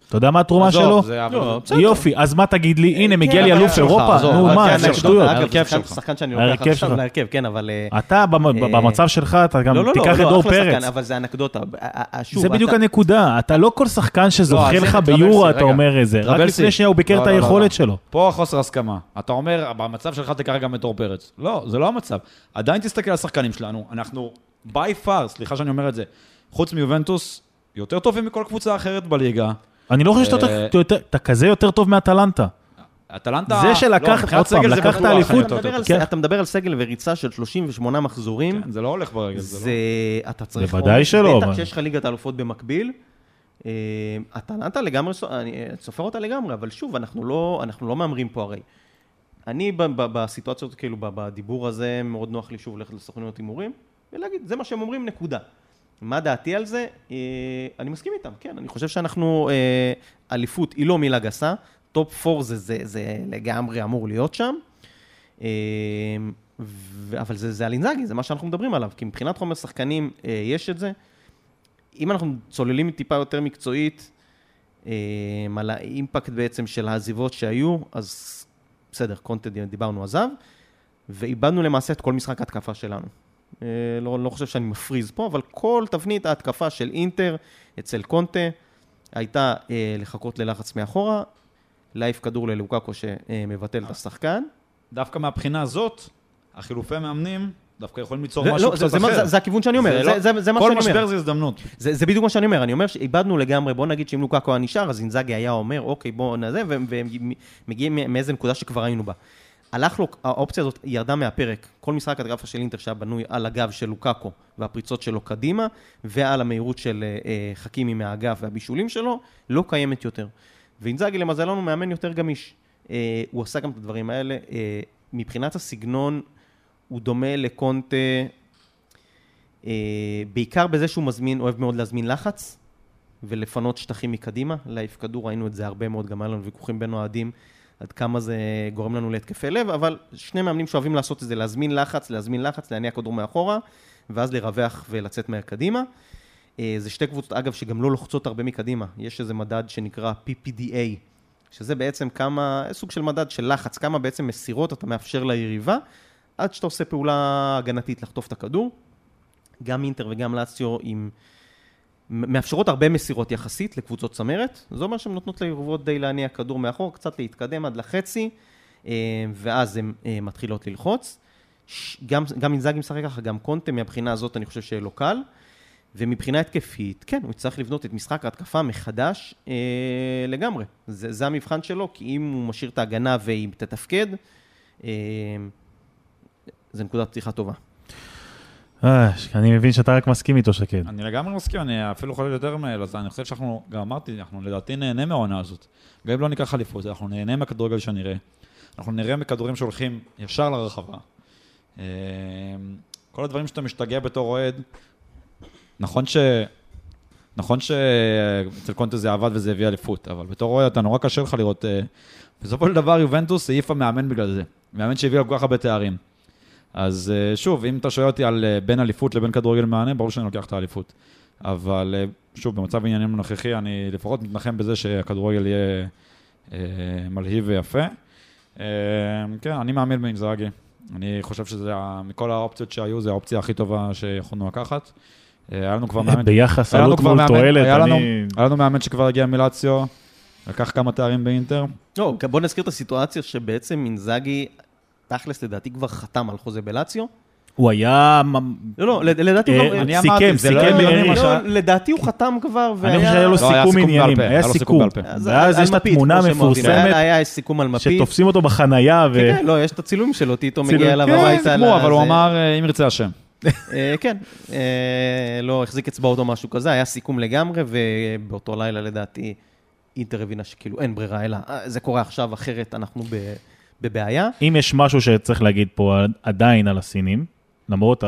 אתה יודע מה התרומה שלו? לא. יופי, אז מה תגיד לי? הנה, מגיע כן, לי אבל אלוף אירופה, נו מה, זה שטויות. ההרכב שחקן- שלך. שחקן שאני לוקח עכשיו. להרכב, כן, אבל... אה, אתה אה, במצב שלך, אתה גם לא, לא, תיקח את דור פרץ. אבל זה אנקדוטה. אה, אה, זה בדיוק הנקודה, אתה לא כל שחקן שזוכה לך הנה, ביורו, אתה. אומר את זה. רק. לפני שנייה הוא ביקר את היכולת. שלו. פה חוסר הסכמה. אתה אומר, במצב שלך תיקח גם את דור פרץ. לא, זה לא המצב. עדיין תסתכל על השחקנים שלנו, אנחנו by far, סליחה שאני אומר את זה, חוץ מיובנטוס, יותר טובים מכל קבוצה אחרת בליגה. אני לא חושב שאתה אה, יותר- יותר- אתה כזה יותר טוב מאטלנטה. אטלנטה... זה שלקחת- לא, עוד פעם, לקחת אליפות, אתה מדבר על. כן. אתה מדבר על סגל וריצה של 38 מחזורים. כן, זה לא הולך ברגל, זה זה, אתה צריך... בוודאי שלא, בטח כשיש לך ליגת האלופות במקביל. אה, אטלנטה לגמרי, אני אה, סופר אותה לגמרי, אבל שוב, אנחנו לא, אנחנו לא מהמרים פה הרי. אני ב- ב- בסיטואציות, כאילו, ב- בדיבור הזה, מאוד נוח לי שוב ללכת לסוכניות הימורים, ולהגיד, זה מה שהם אומרים, נקודה. מה דעתי על זה? אה, אני מסכים איתם, כן, אני חושב שאנחנו, אה, אליפות היא לא מילה גסה, טופ 4 זה, זה, זה לגמרי אמור להיות שם. אה, אבל זה, זה על אינזאגי, זה מה שאנחנו מדברים עליו, כי מבחינת חומר שחקנים יש את זה. אם אנחנו צוללים טיפה יותר מקצועית, על האימפקט בעצם של העזיבות שהיו, אז בסדר, קונטה דיברנו עזב, ואיבדנו למעשה את כל משחק ההתקפה שלנו. אה, לא, לא חושב שאני מפריז פה, אבל כל תבנית ההתקפה של אינטר אצל קונטה הייתה אה, לחכות ללחץ מאחורה, להעיף כדור ללוקקו שמבטל את השחקן. דווקא מהבחינה הזאת, החילופי מאמנים דווקא יכולים ליצור זה- משהו לא, קצת זה, זה, אחר. זה, זה הכיוון שאני אומר, זה, לא- זה, זה מה כל שאני משבר אומר. זה הזדמנות. זה, זה בדיוק מה שאני אומר, אני אומר שאיבדנו לגמרי, בוא נגיד שאם לוקקו היה נשאר, אז אינזאגי היה אומר, אוקיי, בוא נזה, ומגיעים מאיזה נקודה שכבר היינו בה. הלך לו, האופציה הזאת ירדה מהפרק. כל משחק התקפה של אינטר שהיה בנוי על הגב של לוקקו והפריצות שלו קדימה, ועל המהירות של אה, אה, חכימי מהאגף והבישולים שלו, לא קיימת יותר. ואינזאגי למזלנו מאמן יותר גמיש. אה, הוא עשה גם את הדברים האלה. אה, מבחינת הסגנון, הוא דומה לקונטה, אה, בעיקר בזה שהוא מזמין, אוהב מאוד להזמין לחץ ולפנות שטחים מקדימה, להעיף כדור, ראינו את זה הרבה מאוד, גם היה לנו ויכוחים בין אוהדים עד כמה זה גורם לנו להתקפי לב, אבל שני מאמנים שאוהבים לעשות את זה, להזמין לחץ, להזמין לחץ, להניע כדור מאחורה, ואז לרווח ולצאת מהר קדימה. אה, זה שתי קבוצות, אגב, שגם לא לוחצות הרבה מקדימה. יש איזה מדד שנקרא PPDA, שזה בעצם כמה, סוג של מדד של לחץ, כמה בעצם מסירות אתה מאפשר ליריבה, עד שאתה עושה פעולה הגנתית לחטוף את הכדור. גם אינטר וגם לאציו עם... מאפשרות הרבה מסירות יחסית לקבוצות צמרת, זה אומר שהן נותנות ליריבות די להניע כדור מאחור, קצת להתקדם עד לחצי, אה, ואז הן אה, מתחילות ללחוץ. גם אינזאגי משחק ככה, גם קונטה, מהבחינה הזאת אני חושב שיהיה לו קל. ומבחינה התקפית, כן, הוא יצטרך לבנות את משחק ההתקפה מחדש אה, לגמרי. זה, זה המבחן שלו, כי אם הוא משאיר את ההגנה והיא תתפקד, אה, זה נקודת פתיחה טובה. אה, אני מבין שאתה רק מסכים איתו, שקד. אני לגמרי מסכים, אני אפילו חושב יותר מאלעזר, אני חושב שאנחנו, גם אמרתי, אנחנו לדעתי נהנה מהעונה הזאת. גם אם לא ניקח אליפות, אנחנו נהנה מהכדורגל שנראה. אנחנו נראה מכדורים שהולכים ישר לרחבה. אה, כל הדברים שאתה משתגע בתור אוהד, נכון ש... נכון שאצל קונטה זה עבד וזה הביא אליפות, אבל בתור אוהד אתה נורא קשה לך לראות... אה, בסופו של דבר יובנטוס העיפה מאמן בגלל זה. מאמן שהביא לה כל כך הרבה תארים. אז אה, שוב, אם אתה שואל אותי על אה, בין אליפות לבין כדורגל מהנה, ברור שאני לוקח את האליפות. אבל אה, שוב, במצב העניינים הנוכחי, אני לפחות מתנחם בזה שהכדורגל יהיה מלהיב ויפה. כן, אני מאמין באינזאגי. אני חושב שזה, מכל האופציות שהיו, זו האופציה הכי טובה שיכולנו לקחת. היה לנו כבר מאמן... ביחס עלות מול תועלת, אני... היה לנו מאמן שכבר הגיע מלציו, לקח כמה תארים באינטר. לא, בוא נזכיר את הסיטואציה שבעצם אינזאגי, תכלס לדעתי כבר חתם על חוזה בלציו. הוא היה... לא, לא, לד- לדעתי הוא אה, גם... אני סיכם, אמרתי, לא סיכם בעניינים. שה- לא, לדעתי הוא חתם כבר, והיה... אני חושב שהיה לו לא, סיכום עניינים, היה סיכום ואז יש את התמונה המפורסמת, היה סיכום על מפית. שתופסים אותו בחנייה, ו... כן, לא, יש את הצילום שלו, טיטו מגיע אליו כן, הביתה. כן, כמו, אבל הוא לזה. אמר, אה, אם ירצה השם. אה, כן, אה, לא החזיק אצבעות או משהו כזה, היה סיכום לגמרי, ובאותו לילה לדעתי אינטר הבינה שכאילו אין ברירה, אלא "אה, זה קורה עכשיו, אחרת אנחנו ב- בבעיה. אם יש משהו שצריך להגיד פה עדיין על הסינים, למרות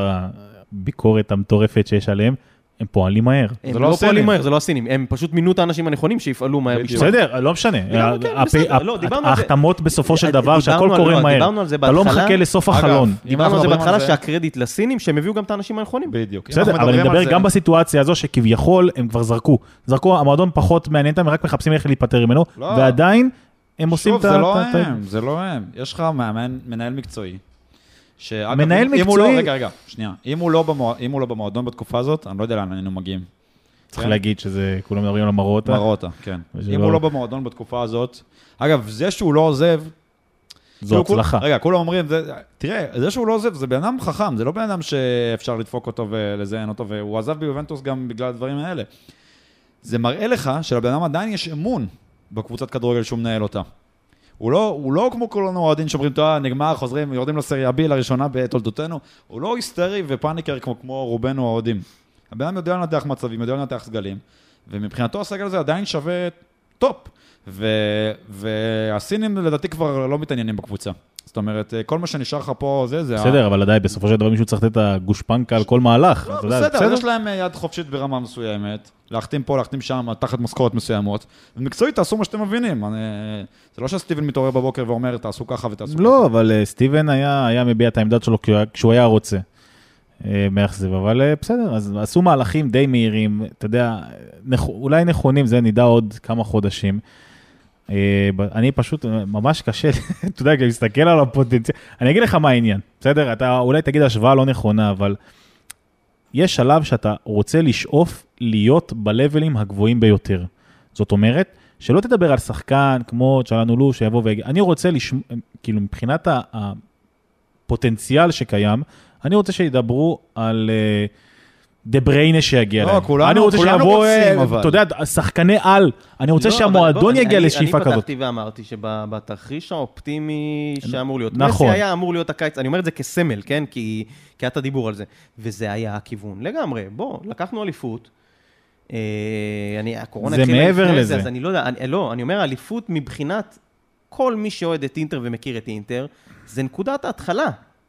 הביקורת המטורפת שיש עליהם, הם פועלים מהר. הם זה לא לא פועלים. מהר, זה לא הסינים, הם פשוט מינו את האנשים הנכונים שיפעלו מהר. בשביל- בסדר, לא משנה. כן, לא. ההחתמות בסופו של דיברנו דבר, שהכל לא, קורה מהר. דיברנו על זה אתה לא. מחכה לסוף אגב, החלון. דיברנו על זה בהתחלה זה- שהקרדיט לסינים, שהם הביאו גם את האנשים הנכונים. בדיוק. בסדר, אבל אני מדבר גם בסיטואציה הזו שכביכול הם כבר זרקו. זרקו, המועדון פחות מעניין אותם, רק מחפשים איך להיפטר ממנו, לא. ועדיין הם עושים שוב, את ה... זה לא הם, זה לא הם. יש לך מאמן, מנהל מקצועי. שאגב, מנהל אם- אם הוא לא- מקצועי- רגע, רגע, שנייה. אם הוא לא במוע- אם הוא לא במועדון בתקופה הזאת, אני לא יודע לאן היינו מגיעים. צריך כן. להגיד שזה, כולם מדברים על המראות. מרוטה, כן. אם לא- הוא לא במועדון בתקופה הזאת... אגב, זה שהוא לא עוזב... זו כאילו, כול- הצלחה. רגע, כולם אומרים, זה- תראה, זה שהוא לא עוזב, זה בן אדם חכם, זה לא בן אדם שאפשר לדפוק אותו ולזיין אותו, והוא עזב ביובנטוס גם בגלל הדברים האלה. זה מראה לך שלבן אדם עדיין יש אמון בקבוצת כדורגל שהוא מנהל אותה. הוא לא, הוא לא כמו כל האוהדים שאומרים, טוב, נגמר, חוזרים, יורדים לסריה B לראשונה בתולדותינו. הוא לא היסטרי ופאניקר כמו, כמו רובנו האוהדים. הבן אדם יודע לנתח מצבים, יודע לנתח סגלים, ומבחינתו הסגל הזה עדיין שווה טופ. ו, והסינים לדעתי כבר לא מתעניינים בקבוצה. זאת אומרת, כל מה שנשאר לך פה זה, זה... ה- בסדר, אבל עדיין בסופו של דבר מישהו צריך לתת את הגושפנקה על כל מהלך. לא, בסדר, אז יש להם אה, יד חופשית ברמה מסוימת, להחתים פה, להחתים שם, תחת משכורת מסוימות. ומקצועית תעשו מה שאתם מבינים. אני, זה לא שסטיבן מתעורר בבוקר ואומר, תעשו ככה ותעשו ככה. לא, אבל אה, סטיבן היה היה מביע את העמדה שלו כשהוא היה- רוצה. אה, מאכזב, אבל אה, בסדר, אז עשו מהלכים די מהירים, אתה יודע, נכ- אולי נכונים, זה נדע עוד כמה חודשים. אה, אני פשוט, ממש קשה, אתה יודע, מסתכל על הפוטנציאל, אני אגיד לך מה העניין, בסדר? אתה אולי תגיד השוואה לא נכונה, אבל יש שלב שאתה רוצה לשאוף להיות בלבלים הגבוהים ביותר. זאת אומרת, שלא תדבר על שחקן כמו צ'לנולו שיבוא ויגיד, אני רוצה לשמוע, כאילו מבחינת הפוטנציאל שקיים, אני רוצה שידברו על אה, דה בריינה שיגיע לא, להם. כולנו- אני רוצה כולנו שיבוא, רוצים, אה, אבל. אתה יודע, שחקני על. אני רוצה לא, שהמועדון בוא, יגיע אני- לשאיפה אני כזאת. פתחתי ואמרתי שבתרחיש האופטימי שאמור להיות, נכון. מסי היה אמור להיות הקיץ, אני אומר את זה כסמל, כן? כי כי היה את הדיבור על זה. וזה היה הכיוון, לגמרי. בוא, לקחנו אליפות. אה, אני, הקורונה זה מעבר לזה. אז אני לא יודע, אני, לא, אני אומר אליפות מבחינת כל מי שאוהד את אינטר ומכיר את אינטר, זה נקודת ההתחלה.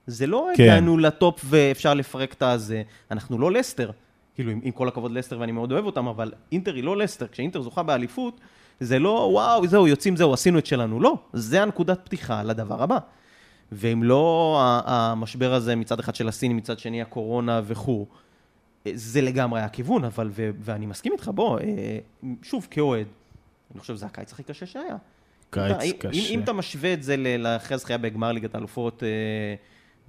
זה לא כן. הגענו לטופ ואפשר לפרק את הזה. אנחנו לא לסטר. כאילו, עם, עם כל הכבוד לסטר ואני מאוד אוהב אותם, אבל אינטר היא לא לסטר. כשאינטר זוכה באליפות, זה לא, וואו, זהו, יוצאים, זהו, עשינו את שלנו. לא, זה הנקודת פתיחה לדבר הבא. ואם לא המשבר הזה מצד אחד של הסינים, מצד שני הקורונה וכו', זה לגמרי הכיוון, אבל, ו, ואני מסכים איתך, בוא, אה, שוב, כאוהד, אני חושב שזה הקיץ הכי קשה שהיה. קיץ אם, קשה. אם, אם אתה משווה את זה לאחרי הזכייה בגמר ליגת האלופות, אה,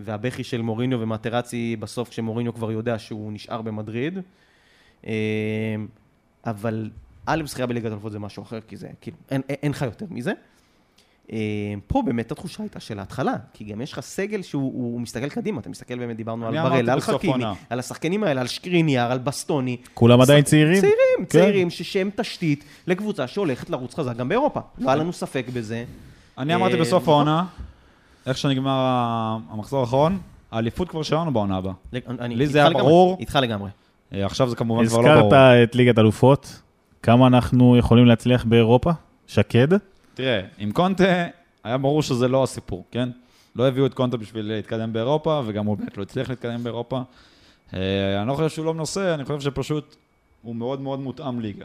והבכי של מוריניו ומטרצי בסוף, כשמוריניו כבר יודע שהוא נשאר במדריד, אה, אבל א', זכייה בליגת האלופות זה משהו אחר, כי זה, כאילו, אין, לך יותר מזה. אה, פה באמת התחושה הייתה של ההתחלה, כי גם יש לך סגל שהוא הוא מסתכל קדימה, אתה מסתכל באמת, דיברנו על בראל, על חכימי. על השחקנים האלה, על שקריניאר, על בסטוני. כולם עדיין צעירים? צעירים, כן. צעירים, שהם תשתית לקבוצה שהולכת לרוץ חזק גם באירופה. לא היה לנו ספק בזה. אני אמרתי אה, בסוף נכון. העונה, איך שנגמר המחזור האחרון, האליפות כבר שלנו בעונה הבאה. לי זה היה ברור. איתך לגמרי. אה, עכשיו זה כמובן כבר לא ברור. הזכרת את ליגת אלופות, כמה אנחנו יכולים להצליח באירופה? שקד? תראה, עם קונטה, היה ברור שזה לא הסיפור, כן? לא הביאו את קונטה בשביל להתקדם באירופה, וגם הוא באמת לא הצליח להתקדם באירופה. אה, אני לא חושב שהוא לא מנוסה, אני חושב שפשוט הוא מאוד מאוד מותאם ליגה.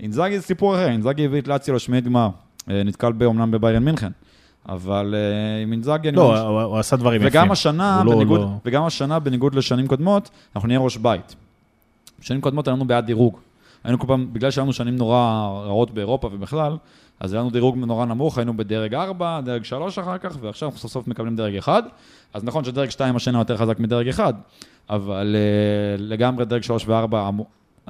אינזאגי זה סיפור אחר, אינזאגי הביא את לאציו לשמינית גמר. אה, נתקל באומנם בביירן מינכן. אבל אה, עם אינזאגי אני... לא, הוא הוא עשה דברים יפים. וגם השנה, הוא לא- בניגוד, לא- וגם השנה, בניגוד לשנים קודמות, אנחנו נהיה ראש בית. בשנים קודמות היינו בעד דירוג. היינו כל פעם, בגלל שהיינו שנים נורא רעות באירופה ובכלל, אז היה לנו דירוג נורא נמוך, היינו בדרג 4, דרג 3 אחר כך, ועכשיו אנחנו סוף סוף מקבלים דרג 1. אז נכון שדרג 2 השנה יותר חזק מדרג 1, אבל uh, לגמרי דרג 3 ו-4,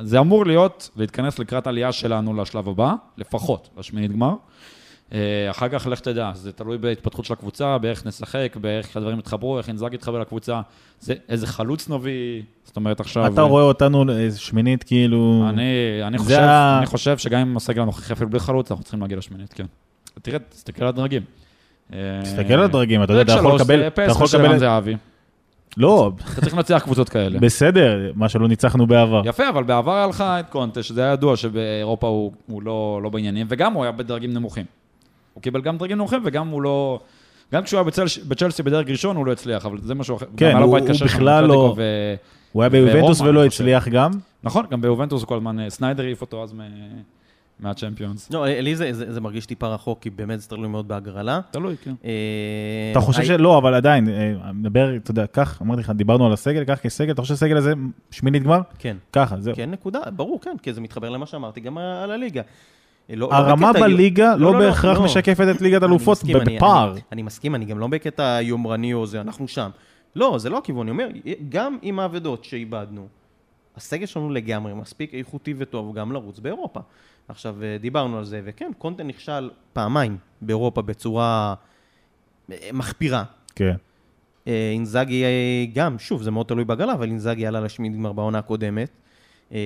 זה אמור להיות, להתכנס לקראת עלייה שלנו לשלב הבא, לפחות, לשמינית גמר. אה, אחר כך לך תדע, זה תלוי בהתפתחות של הקבוצה, באיך נשחק, באיך הדברים יתחברו, איך אינזאגי יתחבר לקבוצה, זה, איזה חלוץ נביא, זאת אומרת עכשיו... אתה רואה אותנו איזה שמינית כאילו... אני, אני, זה חושב, ה- אני חושב שגם עם הסגל הנוכחי אפילו בלי חלוץ, אנחנו צריכים להגיע לשמינית, כן. תראה, תסתכל על הדרגים. תסתכל על הדרגים, אתה יודע, אתה יכול לקבל... זה אתה יכול לקבל... זהבי. לא, אתה צריך לנצח קבוצות כאלה. בסדר, מה שלא ניצחנו בעבר. יפה, אבל בעבר היה לך את קונטה, שזה היה ידוע שבאירופה הוא, הוא לא, לא בעניינים, וגם הוא היה בדרגים נמוכים. הוא קיבל גם דרגים נמוכים, וגם הוא לא... גם כשהוא היה בצלש, בצ'לסי בדרג ראשון, הוא לא הצליח, אבל זה משהו אחר. כן, הוא- הוא בכלל לא- ו... הוא היה ביובנטוס ולא. הצליח גם. נכון, גם ביובנטוס הוא כל הזמן, אה, סניידר העיף אותו אז מ... מהצ'מפיונס. לא, לי זה- זה זה מרגיש טיפה רחוק, כי באמת זה תלוי מאוד בהגרלה. תלוי, כן. אה, אתה חושב הי- שלא, אבל עדיין, אה, מדבר, אתה יודע, כך, אמרתי לך, דיברנו על הסגל, כך כסגל, אתה חושב שהסגל הזה שמינית גמר? כן. ככה, זהו. כן, נקודה, ברור, כן, כי זה מתחבר למה שאמרתי, גם על הליגה. לא- לא הרמה בקטע- בליגה לא לא, בהכרח לא. משקפת את ליגת אלופות בפער. אני- אני מסכים, אני גם לא בקטע יומרני או זה, אנחנו שם. לא, זה לא הכיוון, אני אומר, גם עם האבדות שאיבדנו, הסגל שלנו לגמרי מספיק איכותי וטוב גם לרוץ באירופה. עכשיו, אה, דיברנו על זה, וכן, קונטה נכשל פעמיים באירופה בצורה אה, מחפירה. כן. אה, אינזאגי אה, גם, שוב, זה מאוד תלוי בהגרלה, אבל אינזאגי עלה לשמינית גמר בעונה הקודמת. אה,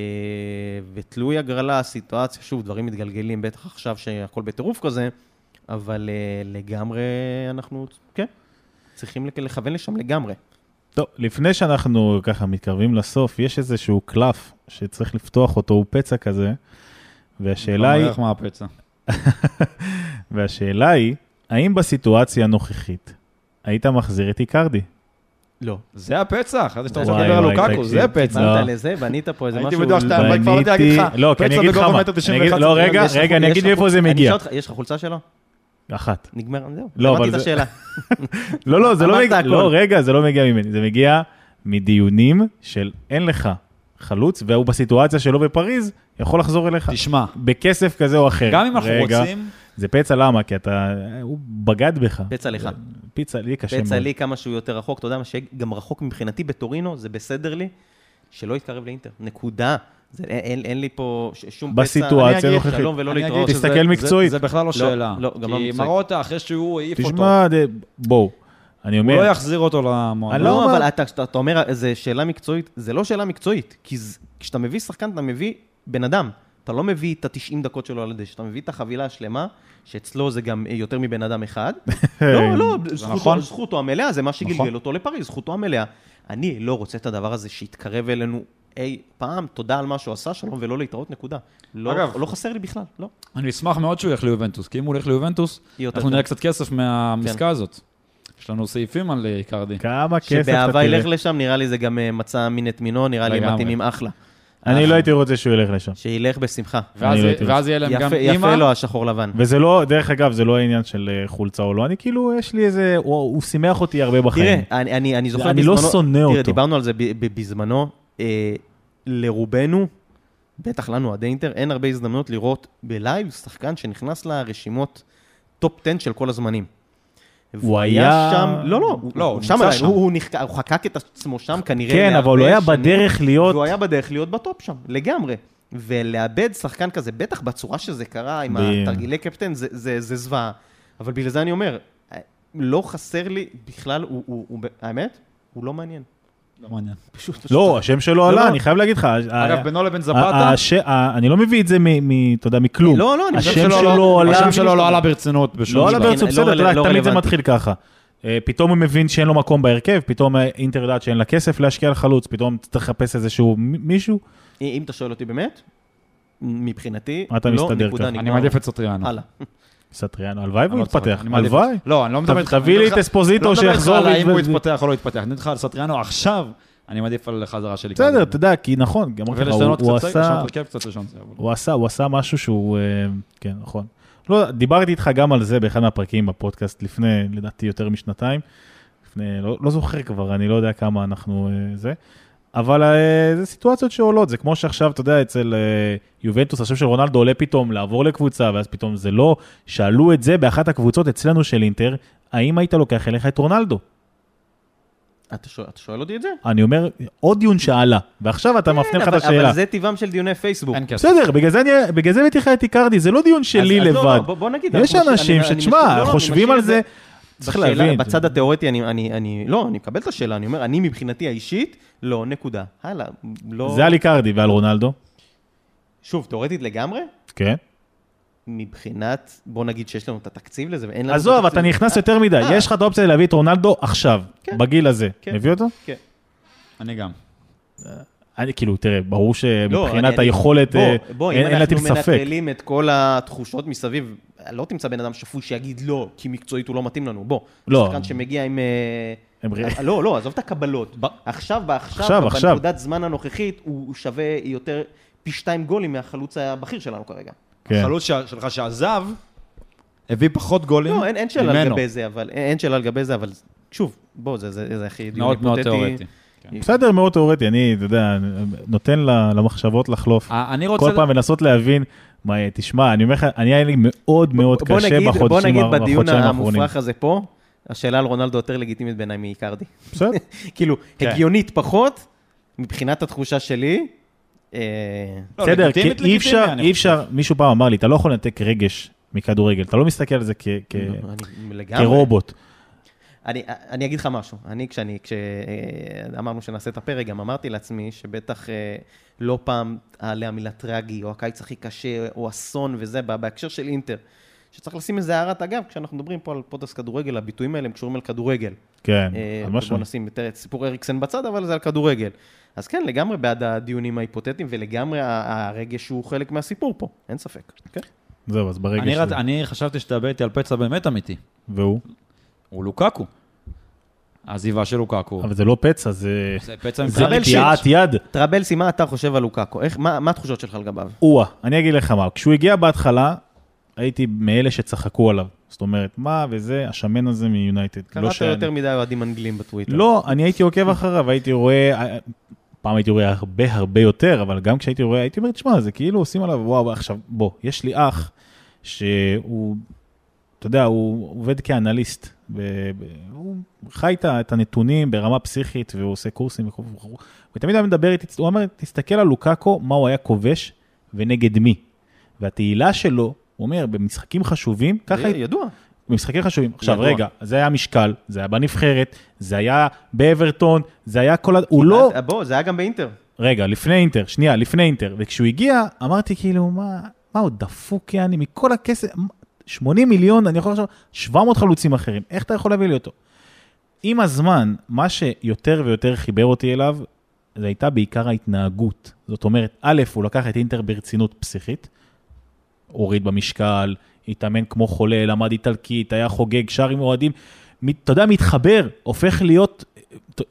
ותלוי הגרלה, הסיטואציה, שוב, דברים מתגלגלים, בטח עכשיו שהכל בטירוף כזה, אבל אה, לגמרי אנחנו, כן, צריכים לכוון לשם לגמרי. טוב, לפני שאנחנו ככה מתקרבים לסוף, יש איזשהו קלף שצריך לפתוח אותו, הוא פצע כזה, והשאלה היא, איך מה הפצע? והשאלה היא, האם בסיטואציה הנוכחית היית מחזיר את איקרדי? לא. זה הפצע? חשבתי שאתה רוצה לדבר על לוקקו. זה הפצע. לא. באת לזה, בנית פה איזה משהו... הייתי בטוח שאתה- לא, אבל כבר לא יודע להגיד לך, לא, פצע בגובה מטר תשעים אני אגיד- ואחת לא, סנטימטר. רגע, רגע, אני אגיד לך לי איפה חול- זה מגיע. יש לך חולצה שלו? אחת. נגמר, זהו. לא, אבל שמעתי את השאלה. לא, לא, זה לא מגיע. לא, רגע, זה לא מגיע ממני, זה מגיע מדיונים של אין לך חלוץ, והוא בסיטואציה שלו בפריז, יכול לחזור אליך. תשמע, בכסף כזה או אחר. גם אם אנחנו רגע, רוצים, זה פצע למה? כי אתה, הוא בגד בך. פצע לך. פיצה לי קשה מאוד. פצע לי כמה שהוא יותר רחוק, אתה יודע מה, שגם רחוק מבחינתי בטורינו, זה בסדר לי, שלא יתקרב לאינטר. נקודה. זה, אין, אין, אין לי פה שום פצע. בסיטואציה אני אגיד הנוכחית. שלום ולא אני להתראות. תסתכל זה- מקצועית. זה בכלל לא שאלה. לא, גם לא כי מקצועית. מרוטה, אחרי שהוא העיף אותו, תשמע, בואו, אני הוא אומר, לא יחזיר אותו למועדון. לא לא, אומר- אבל אתה, אתה, אתה אומר, זו שאלה מקצועית, זה לא שאלה מקצועית, כי ז- כשאתה מביא שחקן, אתה מביא בן אדם. אתה לא מביא את ה-90 דקות שלו על הדשא, אתה מביא את החבילה השלמה, שאצלו זה גם יותר מבן אדם אחד. לא, לא, זכותו, נכון. זכותו המלאה, זה מה שגלגל נכון. אותו לפריז, זכותו המלאה. אני לא רוצה את הדבר הזה שיתקרב אלינו אי פעם, תודה על מה שהוא עשה, שלום ולא להתראות, נקודה. לא, אגב- לא חסר לי בכלל, לא. אני אשמח מאוד שהוא ילך ליובנטוס, כי אם הוא הולך ליובנטוס, אנחנו. נראה קצת כסף כן. מהעסקה הזאת. יש לנו סעיפים על אה, איקרדי. כמה כסף אתה שבאהבה ילך תראה. לשם, נראה לי זה גם אה, מצא מין את מינו, נראה לי הם. מתאימים אחלה. אני לא הייתי רוצה שהוא ילך לשם. שילך בשמחה. ואז- אני לא יהיה להם גם יפה, יפה אימא. לו השחור לבן. וזה לא, דרך אגב, זה לא העניין של אה, חולצה או לא, אני כאילו, יש לי איזה, הוא שימח אותי הרבה בחיים. תראה, אני, אני, אני זוכר אני לא בזמנו- שונא תראה, אותו. דיברנו על זה בזמנו, אה, לרובנו, בטח לנו, אוהדי אינטר, אין הרבה הזדמנות לראות בלייב שחקן שנכנס לרשימות טופ 10 של כל הזמנים. והוא היה- שם, לא, לא, הוא, לא, הוא הוא שם עדיין, שם. הוא, הוא, נחק, הוא חקק את עצמו שם כנראה כן, אבל הוא היה שנים, בדרך להיות, והוא היה בדרך להיות בטופ שם, לגמרי. ולאבד שחקן כזה, בטח בצורה שזה קרה, עם ב- התרגילי קפטן, זה, זה, זה זוועה. אבל בגלל זה אני אומר, לא חסר לי בכלל, הוא, הוא, הוא, האמת, הוא לא מעניין. לא מעניין. פשוט, פשוט לא, השם שלו לא, עלה, לא. אני חייב להגיד לך. אגב, בינו לבין זפתה, אני לא מביא את זה מ- אתה יודע, מכלום. לא, לא, אני השם חושב שלו לא- עלה. השם שלו לא עלה ברצינות בשום לא עלה שלב. ברצון, לא בסדר, לא תמיד זה. מתחיל ככה. אה, פתאום הוא מבין שאין לו מקום בהרכב, פתאום אינטר יודעת שאין לה כסף להשקיע על חלוץ, פתאום צריך לחפש איזשהו מישהו. אם אתה שואל אותי באמת, מבחינתי, אתה לא, מסתדר נקודה, ככה. נגמר. אני מעדיף את סטריאנו. הלאה. סטריאנו, הלוואי והוא לא יתפתח, הלוואי. לא, אני לא מדבר איתך. תביא לי את אספוזיטו לא מדבר איתך שיחזור על האם הוא יתפתח או לא יתפתח. אני מדבר על סטריאנו עכשיו, אני מעדיף על חזרה שלי. בסדר, אתה יודע, כי נכון, גם אמרתי לך, הוא- עשה... הוא עשה, הוא עשה משהו שהוא, אה, כן, נכון. לא, דיברתי איתך גם על זה באחד מהפרקים בפודקאסט לפני, לדעתי, יותר משנתיים. לפני, לא, לא זוכר כבר, אני לא יודע כמה אנחנו אה, זה. אבל אה, זה סיטואציות שעולות, זה כמו שעכשיו, אתה יודע, אצל אה, יובנטוס, השם של רונלדו עולה פתאום לעבור לקבוצה, ואז פתאום זה לא. שאלו את זה באחת הקבוצות אצלנו של אינטר, האם היית לוקח אליך את רונלדו? אתה שואל- אתה שואל אותי את זה? אני אומר, עוד דיון שעלה, ועכשיו אתה מפנה לך את אבל- השאלה. אבל זה טבעם של דיוני פייסבוק. בסדר, בגלל זה, הבאתי לך את איקרדי, זה לא דיון שלי אז- אז לא, לבד. בוא- בוא נגיד, יש אנשים שתשמע, לא, לא, חושבים על זה, צריך בשאלה- להבין. בצד התיאורטי, אני, אני, אני, לא, אני מקבל את השאלה, אני אומר, אני מבחינתי האישית, לא, נקודה. הלאה, לא... זה על איקרדי ועל רונלדו, שוב, תיאורטית לגמרי, כן. מבחינת, בוא נגיד שיש לנו את התקציב לזה, ואין לנו עזוב. אתה נכנס יותר מדי, אה. יש לך את האופציה להביא את רונלדו עכשיו, כן. בגיל הזה. כן. מביא אותו? כן. אני גם. אני כאילו, תראה, ברור לא, שמבחינת אני- היכולת, בוא, אה, בוא, אין אם אין להטיל אנחנו ספק. מנטרלים את כל התחושות מסביב, לא תמצא בן אדם שפוי שיגיד לא, כי מקצועית הוא לא מתאים לנו. בוא, לא. שחקן שמגיע עם... אה, אה, לא, לא, עזוב את הקבלות. ב- עכשיו, בעכשיו, עכשיו, עכשיו. בנקודת זמן הנוכחית, הוא שווה יותר, פי שתיים גולים מהחלוץ הבכיר שלנו כרגע. כן. החלוץ ש- שלך שעזב, הביא פחות גולים לא, אין אין שאלה ממנו. לגבי זה, אבל אין שאלה לגבי זה, אבל שוב, בוא, זה- זה זה הכי דיון מאוד מאוד היפותטי. תיאורטי. בסדר, מאוד תיאורטי, אני, אתה יודע, נותן למחשבות לחלוף. אה, אני רוצה... כל פעם לנסות להבין, מה, תשמע, אני אומר לך, אני היה לי מאוד מאוד קשה נגיד- בחודשים בוא נגיד בדיון האחרונים. המופרך הזה פה, השאלה על רונלדו יותר לגיטימית בעיניי מאיקרדי. בסדר, כאילו, כן. הגיונית פחות, מבחינת התחושה שלי. אה, לא, בסדר, כי אי אפשר, אי. אפשר, מישהו פעם אמר לי, אתה לא יכול לנתק רגש מכדורגל, אתה לא מסתכל על זה כ- כ- אני לגמרי. כרובוט. אני, אני אגיד לך משהו, אני כשאני, כשאמרנו שנעשה את הפרק, גם אמרתי לעצמי שבטח אה, לא פעם תעלה המילה טרגי, או הקיץ הכי קשה, או אסון וזה, בה- בהקשר של אינטר. שצריך לשים איזה הערת אגב, כשאנחנו מדברים פה על פודקאסט כדורגל, הביטויים האלה הם קשורים על כדורגל. כן, אה, על משהו. בוא נשים יותר את סיפור אריקסן בצד, אבל זה על כדורגל. אז כן, לגמרי בעד הדיונים ההיפותטיים, ולגמרי הרגש הוא חלק מהסיפור פה, אין ספק. כן. זהו, אז ברגע אני ש... אני חשבתי שתדבר איתי על פצע באמת אמיתי. והוא? הוא לוקקו. העזיבה של לוקקו. אבל זה לא פצע, זה... זה פצע מבחינת קטיעת יד. טרבלסי, מה אתה חושב על לוקאקו? איך, מה, מה התחושות שלך לגביו? או-אה, אני אגיד לך מה, כשהוא הגיע בהתחלה, הייתי מאלה שצחקו עליו. זאת אומרת, מה וזה, השמן הזה מיונייטד. לא קראת שאני- יותר מדי אוהדים אנגלים בטוויטר. לא, אני הייתי עוקב אחריו, הייתי רואה, פעם הייתי רואה הרבה הרבה יותר, אבל גם כשהייתי רואה, הייתי אומר, תשמע, זה כאילו עושים עליו, וואו, עכשיו, בוא, יש לי אח שהוא, אתה יודע, הוא עובד כאנליסט, ו- ו- הוא חי את הנתונים ברמה פסיכית, והוא עושה קורסים וכו' וכו', הוא תמיד היה מדבר איתי, הוא אומר, תסתכל על לוקאקו, מה הוא היה כובש ונגד מי. והתהילה שלו, הוא אומר, במשחקים חשובים, ככה זה ידוע. במשחקים חשובים. עכשיו, ידוע. רגע, זה היה משקל, זה היה בנבחרת, זה היה באברטון, זה היה כל ה... הוא לא... בוא, זה היה גם באינטר. רגע, לפני אינטר, שנייה, לפני אינטר. וכשהוא הגיע, אמרתי כאילו, מה, מה הוא דפוק, יעני, מכל הכסף, 80 מיליון, אני יכול לחשוב, 700 חלוצים אחרים, איך אתה יכול להביא לי אותו? עם הזמן, מה שיותר ויותר חיבר אותי אליו, זה הייתה בעיקר ההתנהגות. זאת אומרת, א', הוא לקח את אינטר ברצינות פסיכית, הוריד במשקל, התאמן כמו חולה, למד איטלקית, היה חוגג, שר עם אוהדים, אתה יודע, מתחבר, הופך להיות אה,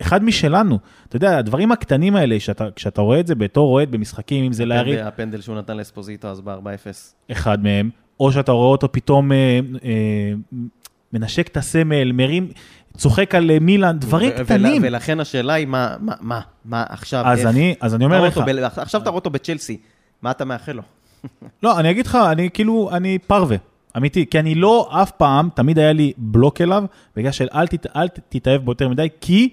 אחד משלנו. אתה יודע, הדברים הקטנים האלה, שאתה, כשאתה רואה את זה בתור אוהד במשחקים, אם זה להרים, הפנדל שהוא נתן לאספוזיטו אז ב-4-0. אחד מהם, או שאתה רואה אותו פתאום אה, אה, מנשק את הסמל, מרים, צוחק על אה, מילן, דברים ו- קטנים. ול- ולכן השאלה היא, מה, מה, מה, מה עכשיו, אז איך? אני, אז אני אומר לך, ב- עכשיו אתה רואה אותו בצ'לסי, מה אתה מאחל לו? לא, אני אגיד לך, אני כאילו, אני פרווה, אמיתי, כי אני לא אף פעם, תמיד היה לי בלוק אליו, בגלל של אל, תת, אל תתאהב בו יותר מדי, כי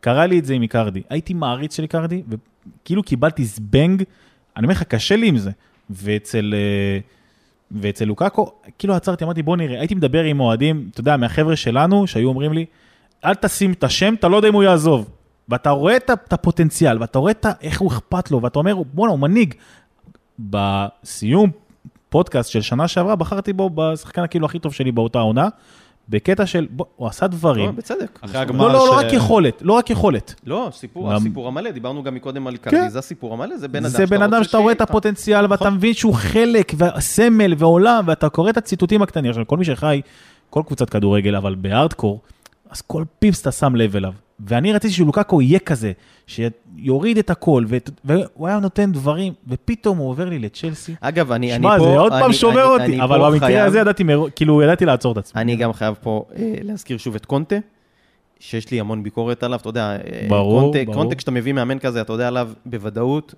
קרה לי את זה עם איקרדי. הייתי מעריץ של איקרדי, וכאילו קיבלתי זבנג, אני אומר לך, קשה לי עם זה. ואצל, אה, ואצל לוקאקו, כאילו עצרתי, אמרתי, בוא נראה, הייתי מדבר עם אוהדים, אתה יודע, מהחבר'ה שלנו, שהיו אומרים לי, אל תשים את השם, אתה לא יודע אם הוא יעזוב. ואתה רואה את הפוטנציאל, ואתה רואה את איך הוא אכפת לו, ואתה אומר, בואנה, הוא מנהיג. בסיום פודקאסט של שנה שעברה, בחרתי בו בשחקן הכאילו הכי טוב שלי באותה עונה, בקטע של, בוא, הוא עשה לא, דברים. בצדק. אחרי הגמר לא, לא, לא רק יכולת, לא רק יכולת. לא, סיפור, גם- הסיפור המלא, דיברנו גם מקודם על כן. קרדי, זה הסיפור המלא, זה בן אדם זה בן אדם רוצה שאתה רואה את. הפוטנציאל, ואתה מבין שהוא חלק, והסמל, ועולם, ואתה קורא את הציטוטים הקטנים. עכשיו, כל מי שחי, כל קבוצת כדורגל, אבל בהארדקור, אז כל פיפס אתה שם לב אליו. ואני רציתי שלוקאקו יהיה כזה, שיוריד את הכל, ואת- והוא היה נותן דברים, ופתאום הוא עובר לי לצ'לסי. אגב, אני, אני שמע, פה... זה עוד פעם אני- שובר אני- אותי, אני אבל במקרה חייב- הזה ידעתי, מראש- כאילו, ידעתי לעצור את עצמי. אני גם חייב פה אה, להזכיר שוב את קונטה, שיש לי המון ביקורת עליו, אתה יודע, אה, ברור, קונטה, ברור. קונטה כשאתה מביא מאמן כזה, אתה יודע עליו בוודאות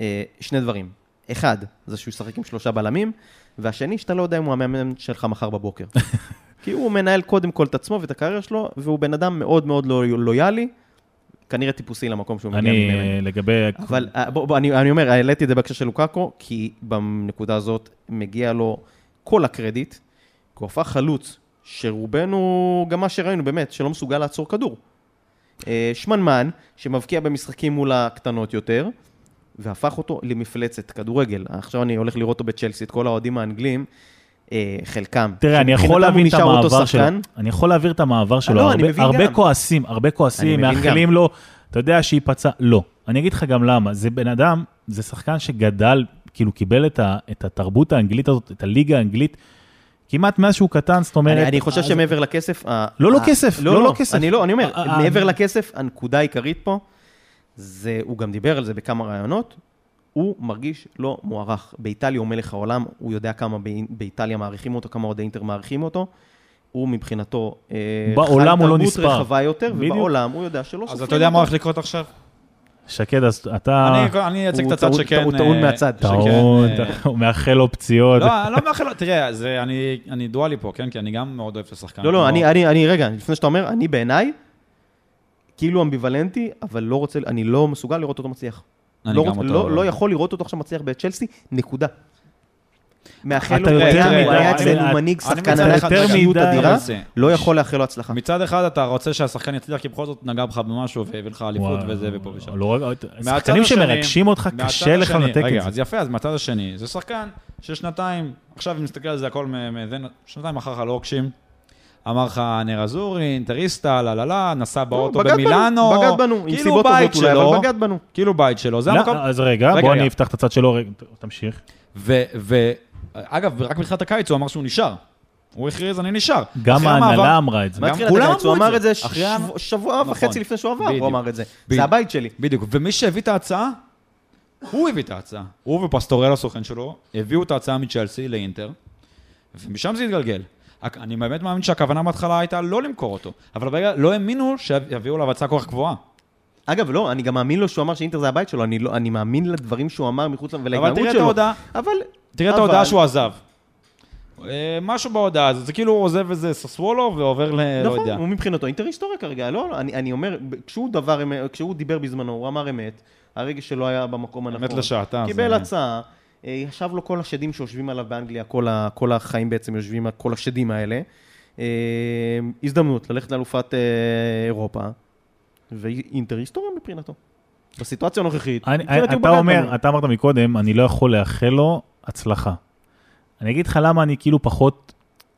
אה, שני דברים. אחד, זה שהוא ישחק עם שלושה בלמים, והשני, שאתה לא יודע אם הוא המאמן שלך מחר בבוקר. כי הוא מנהל קודם כל את עצמו ואת הקריירה שלו, והוא בן אדם מאוד מאוד לא לויאלי, כנראה טיפוסי למקום שהוא מגיע אני, ממנו. אה, לגבי... אבל אה, בוא, בוא, אני, אני אומר, העליתי את זה בהקשר של לוקאקו, כי בנקודה הזאת מגיע לו כל הקרדיט, כי הוא הפך חלוץ, שרובנו, גם מה שראינו באמת, שלא מסוגל לעצור כדור. אה, שמנמן, שמבקיע במשחקים מול הקטנות יותר, והפך אותו למפלצת כדורגל. עכשיו אני הולך לראות אותו בצ'לסי, את כל האוהדים האנגלים, חלקם. תראה, אני יכול להבין את המעבר שלו. אני יכול להעביר את המעבר שלו. לא, אני מבין הרבה גם. כועסים, הרבה כועסים, מאחלים לו, אתה יודע, שייפצע. לא. אני אגיד לך גם למה. זה בן אדם, זה שחקן שגדל, כאילו קיבל את ה- את התרבות האנגלית הזאת, את הליגה האנגלית, כמעט מאז שהוא קטן, זאת אומרת... אני, אני חושב אז- שמעבר לכסף... לא, לא כסף, לא, לא כסף. אני לא, אני אומר, אה, אה, מעבר אה. לכסף, הנקודה העיקרית פה, זה, הוא גם דיבר על זה בכמה ראיונות, הוא מרגיש לא מוערך. באיטליה הוא מלך העולם, הוא יודע כמה באי- באיטליה מעריכים אותו, כמה אוהדי אינטר מעריכים אותו. הוא מבחינתו אה, בעולם הוא לא תרבות נספר. רחבה יותר, בדיוק. ובעולם הוא יודע שלא אז סופרים אתה יודע מה אותו. הולך לקרות עכשיו? שקד, אז אתה... אני- אייצג את הצד שכן... הוא טעון אה, מהצד. טעון, אה, הוא מאחל לו פציעות. לא, אני לא מאחל לו, תראה, אני, דואלי פה, כן? כי אני גם מאוד אוהב את השחקן. לא, לא, אני, רגע, לפני שאתה אומר, אני בעיניי, כאילו אמביוולנטי, אבל לא רוצה, אני לא מסוגל לראות אותו מצליח. לא, רוצ- אותו- לא, לא יכול לראות אותו עכשיו מצליח בצ'לסי, נקודה. מאחל אתה לו, הוא היה- אצלנו מנהיג שחקן אישיות מדי- אדירה, לא יכול לאחל לו הצלחה. מצד אחד אתה רוצה שהשחקן יצליח, כי בכל זאת נגע בך במשהו והביא לך אליפות וזה ופה ושם. לא שחקנים שמרגשים אותך, קשה לך לנתק את זה. אז יפה, אז מהצד השני, זה שחקן של שנתיים, עכשיו אם נסתכל על זה הכל, שנתיים אחר לך לא רוכשים. אמר לך נר אזורי, אינטריסטה, לה לה לה, נסע באוטו לא, בגד במילאנו. בגד בנו, עם כאילו סיבות בית טובות אולי, שלו, אבל בגד בנו. כאילו בית שלו, זה לא, המקום. אז רגע, בוא. אני אפתח את הצד שלו, תמשיך. ו... ו- אגב, רק בתחילת הקיץ הוא אמר שהוא נשאר. הוא הכריז, אני נשאר. גם ההנהלה אמרה את זה. מה גם התחילת כולם הקיץ? הוא אמרו את אמר את זה. זה שבוע- נכון. וחצי לפני שהוא עבר. הוא אמר את זה. זה הבית שלי. בדיוק, ומי שהביא את ההצעה, הוא הביא את ההצעה. הוא ופסטורל הסוכן שלו, הביאו את ההצעה מצ'לסי לאינטר, ומשם זה התגלגל. אני באמת מאמין שהכוונה בהתחלה הייתה לא למכור אותו, אבל ברגע לא האמינו שיביאו עליו הצעה כל כך גבוהה. אגב, לא, אני גם מאמין לו שהוא אמר שאינטר זה הבית שלו, אני לא- אני מאמין לדברים שהוא אמר מחוץ ל- אבל ולהתנהגות תראה את שלו. ההודעה, אבל... תראה את אבל- ההודעה שהוא עזב. אה, משהו בהודעה הזאת, זה כאילו הוא עוזב איזה ססוולו ועובר ל... לא נכון, יודע. הוא מבחינתו אינטר היסטוריה כרגע, לא, לא, אני, אני אומר, כשהוא דבר, כשהוא דיבר בזמנו, הוא אמר אמת, הרגש שלו היה במקום הנכון. אמת לשעתה, קיבל זה- הצעה, ישב לו כל השדים שיושבים עליו באנגליה, כל, ה, כל החיים בעצם יושבים על כל השדים האלה. אה, הזדמנות ללכת לאלופת אה, אירופה, ואינטר היסטוריה מבחינתו. בסיטואציה הנוכחית, אני- מבחינתי הוא אתה אומר. אתה אמרת מקודם, אני לא יכול לאחל לו הצלחה. אני אגיד לך למה אני כאילו פחות,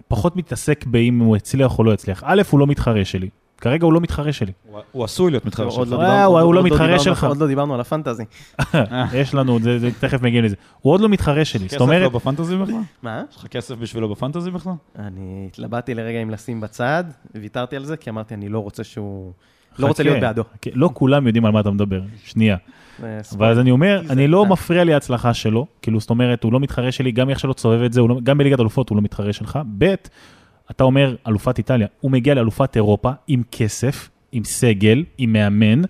פחות מתעסק באם הוא הצליח או לא הצליח. א', הוא לא מתחרה שלי. כרגע הוא לא מתחרה שלי. הוא- עשוי להיות מתחרה שלך. לא אה, הוא- לא עוד מתחרה שלך. עוד לא דיברנו על הפנטזי. יש לנו, זה, זה, תכף מגיעים לזה. הוא עוד לא מתחרה שלי. זאת כסף אומרת, לא בפנטזי בכלל? מה? יש לך כסף בשבילו בפנטזי בכלל? אני התלבטתי לרגע אם לשים בצד, ויתרתי על זה, כי אמרתי, אני לא רוצה שהוא... לא רוצה להיות בעדו. לא כולם יודעים על מה אתה מדבר. שנייה. אה, ואז אני אומר, אני לא קטן. מפריע לי ההצלחה שלו, כאילו, זאת אומרת, הוא לא מתחרה שלי, גם איך שלא תסובב את זה, לא- גם בליגת אלופות הוא לא מתחרה שלך. ב', אתה אומר, אלופת איטליה, הוא מגיע לאלופת אירופה עם כסף, עם סגל, עם מאמן,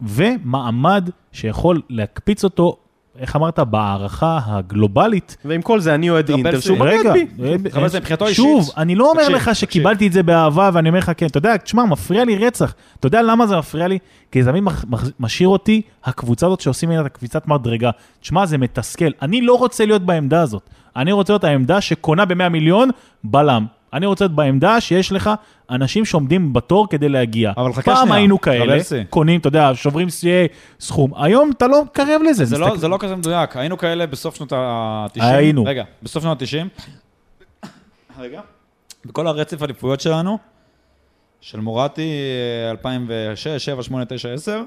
ומעמד שיכול להקפיץ אותו, איך אמרת, בהערכה הגלובלית. ועם כל זה, אני אוהד אינטר. שהוא בגד רגע, בי. אבל זה מבחינתו שוב, אישית. אני לא אומר לך. שקיבלתי את זה באהבה, ואני אומר לך, כן, אתה יודע, תשמע, מפריע לי רצח. אתה יודע למה זה מפריע לי? כי זה תמיד משאיר אותי, הקבוצה הזאת שעושים ממנה את הקפיצת מדרגה. תשמע, זה מתסכל. אני לא רוצה להיות בעמדה הזאת. אני רוצה להיות העמדה שקונה ב-100 מיליון בלם. אני רוצה להיות בעמדה שיש לך אנשים שעומדים בתור כדי להגיע. אבל חכה פעם שנייה, היינו כאלה, טרבלסי. קונים, אתה יודע, שוברים שיאי סכום. היום אתה לא קרוב לזה. זה לא, מסתכל- זה לא כזה מדויק, היינו כאלה בסוף שנות ה-90. היינו. רגע, בסוף שנות ה-90. רגע. בכל הרצף האליפויות שלנו, של מורטי, אה, 2006, 7, 8, 9, 10,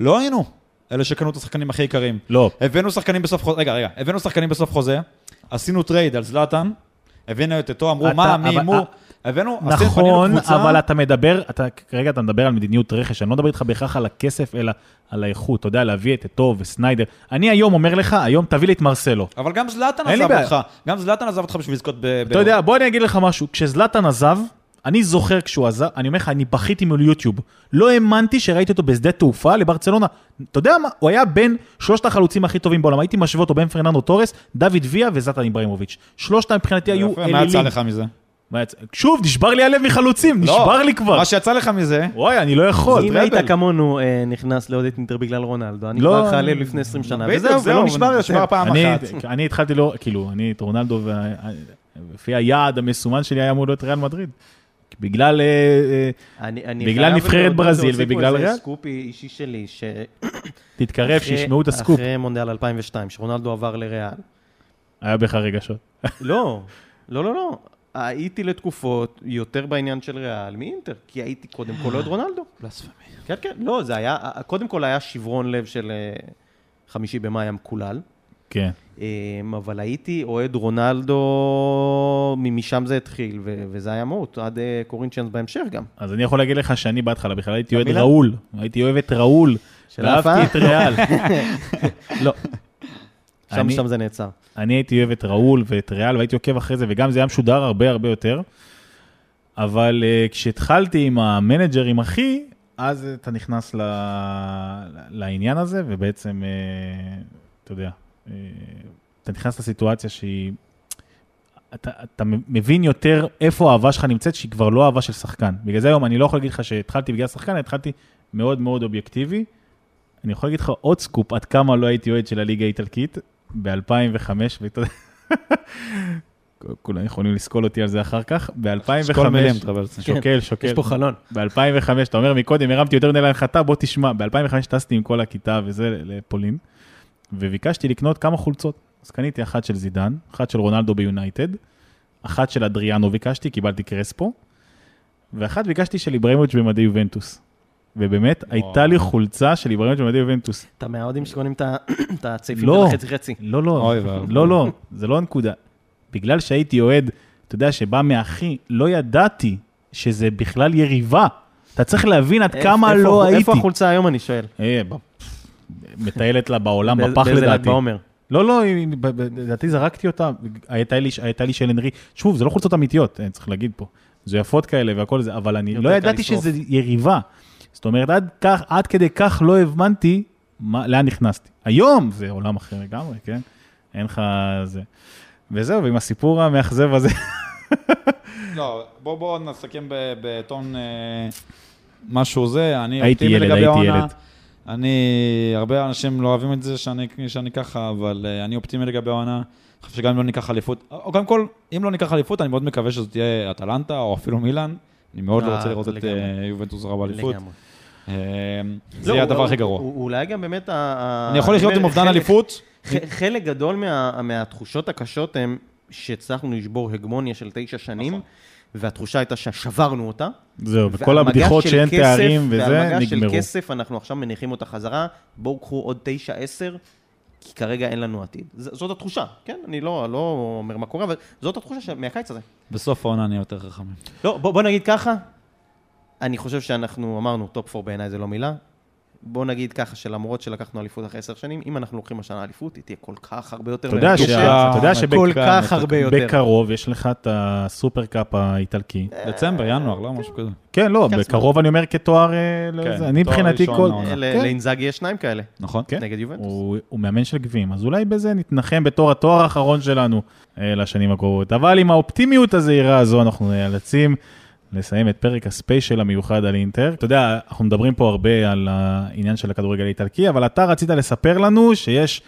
לא היינו אלה שקנו את השחקנים הכי יקרים. לא. הבאנו שחקנים בסוף חוזה, רגע, רגע, הבאנו שחקנים בסוף חוזה, עשינו trade על זלאטן, הבאנו את אתו, אמרו, מה, מי, מו, הבאנו, נכון, אבל אתה מדבר, אתה, כרגע אתה מדבר על מדיניות רכש, אני לא מדבר איתך בהכרח על הכסף, אלא על האיכות, אתה יודע, להביא את אתו וסניידר. אני היום אומר לך, היום תביא לי את מרסלו. אבל גם זלאטן עזב. אותך, גם זלאטן עזב אותך בשביל לזכות ב... אתה יודע, בוא אני אגיד לך משהו, כשזלאטן עזב, אני זוכר כשהוא עזב, אני אומר לך, אני בכיתי מול יוטיוב. לא האמנתי שראיתי אותו בשדה תעופה לברצלונה. אתה יודע מה, הוא היה בין שלושת החלוצים הכי טובים בעולם, הייתי משווה אותו בין פרננדו טורס, דוד ויה וזלאטן איברהימוביץ'. שלושתם מבחינתי היו יפה, מה יצא אלילים. לך מזה? שוב, נשבר לי הלב מחלוצים, נשבר לי כבר. מה שיצא לך מזה, וואי, אני לא יכול. אם. היית כמונו אה, נכנס לעודד אינטר בגלל רונלדו, אני לא, כבר לך הלב לפני 20 שנה, וזהו, זהו, ולא נשבר נשבר יותר. פעם אני, אחת. אני התחלתי לא, כאילו, אני את רונלדו, לפי היעד המסומן שלי היה אמור להיות ריאל מדריד. בגלל... אה, אה, אני, אני בגלל נבחרת ברזיל ובגלל ריאל? סקופ אישי שלי, ש... תתקרב, שישמעו את הסקופ. אחרי מונדיאל 2002, שרונלדו עבר לריאל. היה בך רגשות. לא, לא, לא, לא. הייתי לתקופות יותר בעניין של ריאל מאינטר, כי הייתי קודם כל אוהד רונלדו. בלספמי. כן, כן, לא, זה היה, קודם כל היה שברון לב של אה, חמישי במאי המקולל, כן. אמ, אבל הייתי אוהד רונלדו, משם זה התחיל, ו- וזה היה מהות, עד אה, קורינצ'יאנס בהמשך גם. אז אני יכול להגיד לך שאני בהתחלה בכלל הייתי אוהד? ראול. הייתי אוהב את ראול. ואהבתי? את ריאל. לא. שם, שם זה נעצר. אני הייתי אוהב את ראול ואת ריאל, והייתי עוקב אחרי זה, וגם זה היה משודר הרבה הרבה יותר. אבל uh, כשהתחלתי עם המנג'ר, עם אחי, אז אתה נכנס ל... לעניין הזה, ובעצם, uh, אתה יודע, אתה נכנס לסיטואציה שהיא... אתה, אתה מבין יותר איפה האהבה שלך נמצאת, שהיא כבר לא אהבה של שחקן. בגלל זה היום אני לא יכול להגיד לך שהתחלתי בגלל שחקן, התחלתי מאוד מאוד אובייקטיבי. אני יכול להגיד לך עוד סקופ עד כמה לא הייתי אוהד של הליגה האיטלקית, ב-2005, ואתה יודע, כולם יכולים לסקול אותי על זה אחר כך, ב-2005, כל מילים. שוקל, שוקל, יש פה חלון. ב-2005, אתה אומר מקודם, הרמתי יותר מדי להנחתה, בוא תשמע, ב-2005 טסתי עם כל הכיתה וזה לפולין, וביקשתי לקנות כמה חולצות. אז קניתי אחת של זידן, אחת של רונלדו ביונייטד, אחת של אדריאנו ביקשתי, קיבלתי קרספו, ואחת ביקשתי של איבראימוביץ' במדי יובנטוס. ובאמת, הייתה לי חולצה של איבראימוביץ' במדי יובנטוס. אתה מהאוהדים שקונים את הצעיפים לא. של החצי חצי. לא, לא, אוי. לא, לא, זה לא הנקודה. בגלל שהייתי אוהד, אתה יודע, שבא מאחי, לא ידעתי שזה בכלל יריבה. אתה צריך להבין עד כמה איפה- לא הייתי. איפה החולצה היום, אני שואל? מטיילת לה בעולם בפח באיזה ל"ג לדעתי. בעומר? לא, לא, לדעתי זרקתי אותה, הייתה לי, הייתה לי של הנרי, שוב, זה לא חולצות אמיתיות, אה, צריך להגיד פה, זה יפות כאלה והכל זה, אבל אני לא ידעתי לשרוף. שזה יריבה. זאת אומרת, עד, כך, עד כדי כך לא הבנתי מה, לאן נכנסתי. היום זה עולם אחר לגמרי, כן? אין לך זה. וזהו, ועם הסיפור המאכזב הזה, לא, בוא בוא נסכם בטון אה, משהו זה, אני הייתי אופטימי ילד, הייתי. ילד. אני, הרבה אנשים לא אוהבים את זה שאני, שאני ככה, אבל אה, אני אופטימי לגבי העונה. אני חושב שגם אם לא ניקח אליפות, או קודם כל, אם לא ניקח אליפות, אני מאוד מקווה שזו תהיה אטלנטה או אפילו מילאן. אני מאוד לא אה, רוצה לראות את. אה, יובנטוס רע באליפות. לגמרי. אה, לא, זה יהיה הדבר הכי גרוע. אולי גם באמת... אני יכול לחיות עם אובדן אליפות. חלק גדול מה- מהתחושות הקשות הם שהצלחנו לשבור הגמוניה של תשע שנים, נכון. והתחושה הייתה ששברנו אותה. זהו, וכל הבדיחות שאין כסף- תארים וזה, ועל מגש של נגמרו. כסף אנחנו עכשיו מניחים אותה חזרה, בואו קחו עוד תשע, עשר, כי כרגע אין לנו עתיד. ז- זאת התחושה, כן? אני לא, לא אומר מה קורה, אבל זאת התחושה ש- מהקיץ הזה. בסוף העונה נהיה יותר חכמים. לא, בוא, בוא נגיד ככה, אני חושב שאנחנו אמרנו, top 4 בעיניי זה לא מילה. בוא נגיד ככה, שלמרות שלקחנו אליפות אחרי עשר שנים, אם אנחנו לוקחים השנה אליפות, היא תהיה כל כך הרבה יותר אתה יודע מרגשת. שה- אתה יודע כל שבק- כך הרבה יותר. בקרוב יש לך את ה super cup האיטלקי. דצמבר, ינואר, לא משהו כזה. כן, לא, כן, בקרוב אני אומר כתואר, אה, לזה. אני מבחינתי כל... ל- כן. לאינזאגי יש שניים כאלה, נכון? כן. נגד יובנטוס. הוא, מאמן של גביעים, אז אולי בזה נתנחם בתור התואר האחרון שלנו אה, לשנים הקרובות. אבל עם האופטימיות הזהירה הזו, אנחנו נאלצים לסיים את פרק הספיישל המיוחד על אינטר. אתה יודע, אנחנו מדברים פה הרבה על העניין של הכדורגל האיטלקי, אבל אתה רצית לספר לנו שיש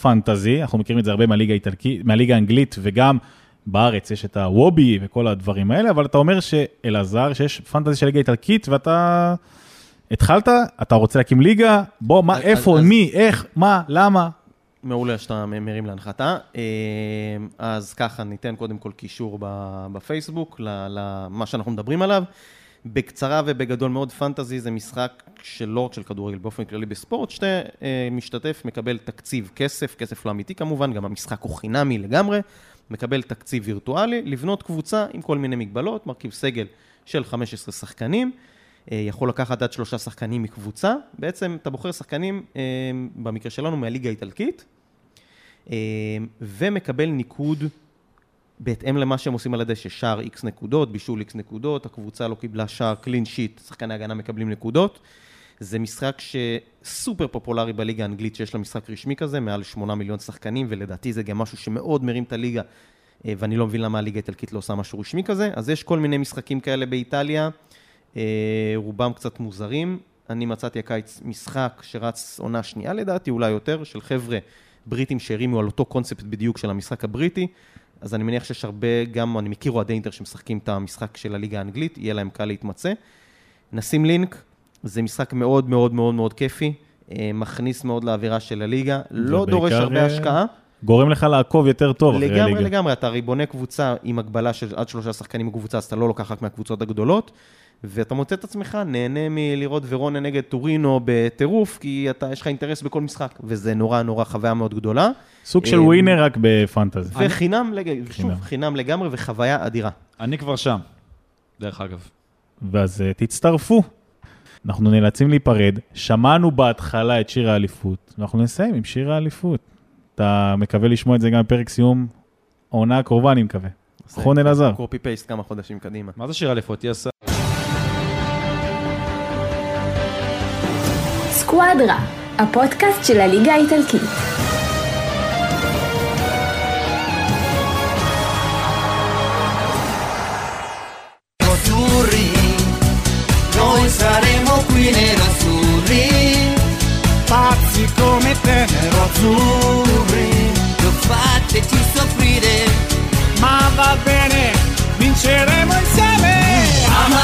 פנטזי, אנחנו מכירים את זה הרבה מהליגה האיטלקית, מהליגה האנגלית, וגם בארץ יש את הוובי וכל הדברים האלה, אבל אתה אומר שאלעזר, שיש פנטזי של ליגה איטלקית, ואתה... התחלת, אתה רוצה להקים ליגה, בוא, מה, אז- איפה, אז- מי, איך, מה, למה? מעולה שאתה מרים להנחתה. אה, אז ככה, ניתן קודם כל קישור בפייסבוק למה שאנחנו מדברים עליו. בקצרה ובגדול מאוד, פנטזי זה משחק שלא רק של כדורגל, באופן כללי בספורט, שאתה משתתף, מקבל תקציב כסף, כסף לא אמיתי כמובן, גם המשחק הוא חינמי לגמרי, מקבל תקציב וירטואלי, לבנות קבוצה עם כל מיני מגבלות, מרכיב סגל של 15 שחקנים, יכול לקחת עד שלושה שחקנים מקבוצה, בעצם אתה בוחר שחקנים, אה, במקרה שלנו, מהליגה האיטלקית, אה, ומקבל ניקוד בהתאם למה שהם עושים על הדשא, שער איקס נקודות, בישול איקס נקודות, הקבוצה לא קיבלה שער קלין שיט, שחקני הגנה מקבלים נקודות. זה משחק שסופר פופולרי בליגה האנגלית, שיש לה משחק רשמי כזה, מעל 8 מיליון שחקנים, ולדעתי זה גם משהו שמאוד מרים את הליגה, אה, ואני לא מבין למה הליגה האיטלקית לא עושה משהו רשמי כזה. אז יש כל מיני משחקים כאלה באיטליה, אה, רובם קצת מוזרים. אני מצאתי הקיץ משחק שרץ עונה שנייה לדעתי, אולי יותר, של חבר'ה בריטים שהרימו על אותו קונספט בדיוק של המשחק הבריטי. אז אני מניח שיש הרבה, גם אני מכיר אוהדי אינטר שמשחקים את המשחק של הליגה האנגלית, יהיה להם קל להתמצא. נשים לינק, זה משחק מאוד מאוד מאוד מאוד כיפי, אה, מכניס מאוד לאווירה של הליגה, לא דורש הרבה אה, השקעה. גורם לך לעקוב יותר טוב אחרי הליגה. לגמרי, לגמרי, אתה הרי בונה קבוצה עם הגבלה של עד שלושה שחקנים בקבוצה, אז אתה לא לוקח רק מהקבוצות הגדולות, ואתה מוצא את עצמך נהנה מלראות ורונה נגד טורינו בטירוף, כי אתה, יש לך אינטרס בכל משחק, וזה נורא נורא חוויה מאוד גדולה. סוג של אה, ווינר רק בפנטזי. וחינם, לג... שוב, חינם. לגמרי וחוויה אדירה. אני כבר שם, דרך אגב. ואז אה, תצטרפו. אנחנו נאלצים להיפרד. שמענו בהתחלה את שיר האליפות, ואנחנו נסיים עם שיר האליפות. אתה מקווה לשמוע את זה גם בפרק סיום העונה הקרובה, אני מקווה. נכון, אלעזר? קופי פייסט כמה חודשים קדימה. מה זה שיר אליפות? יס... סקואדרה, הפודקאסט של הליגה האיטלקית. azzurri, noi saremo qui nerazzurri, Pazzi come te, nero azzurri. non fateci soffrire, Ma va bene, vinceremo insieme. ama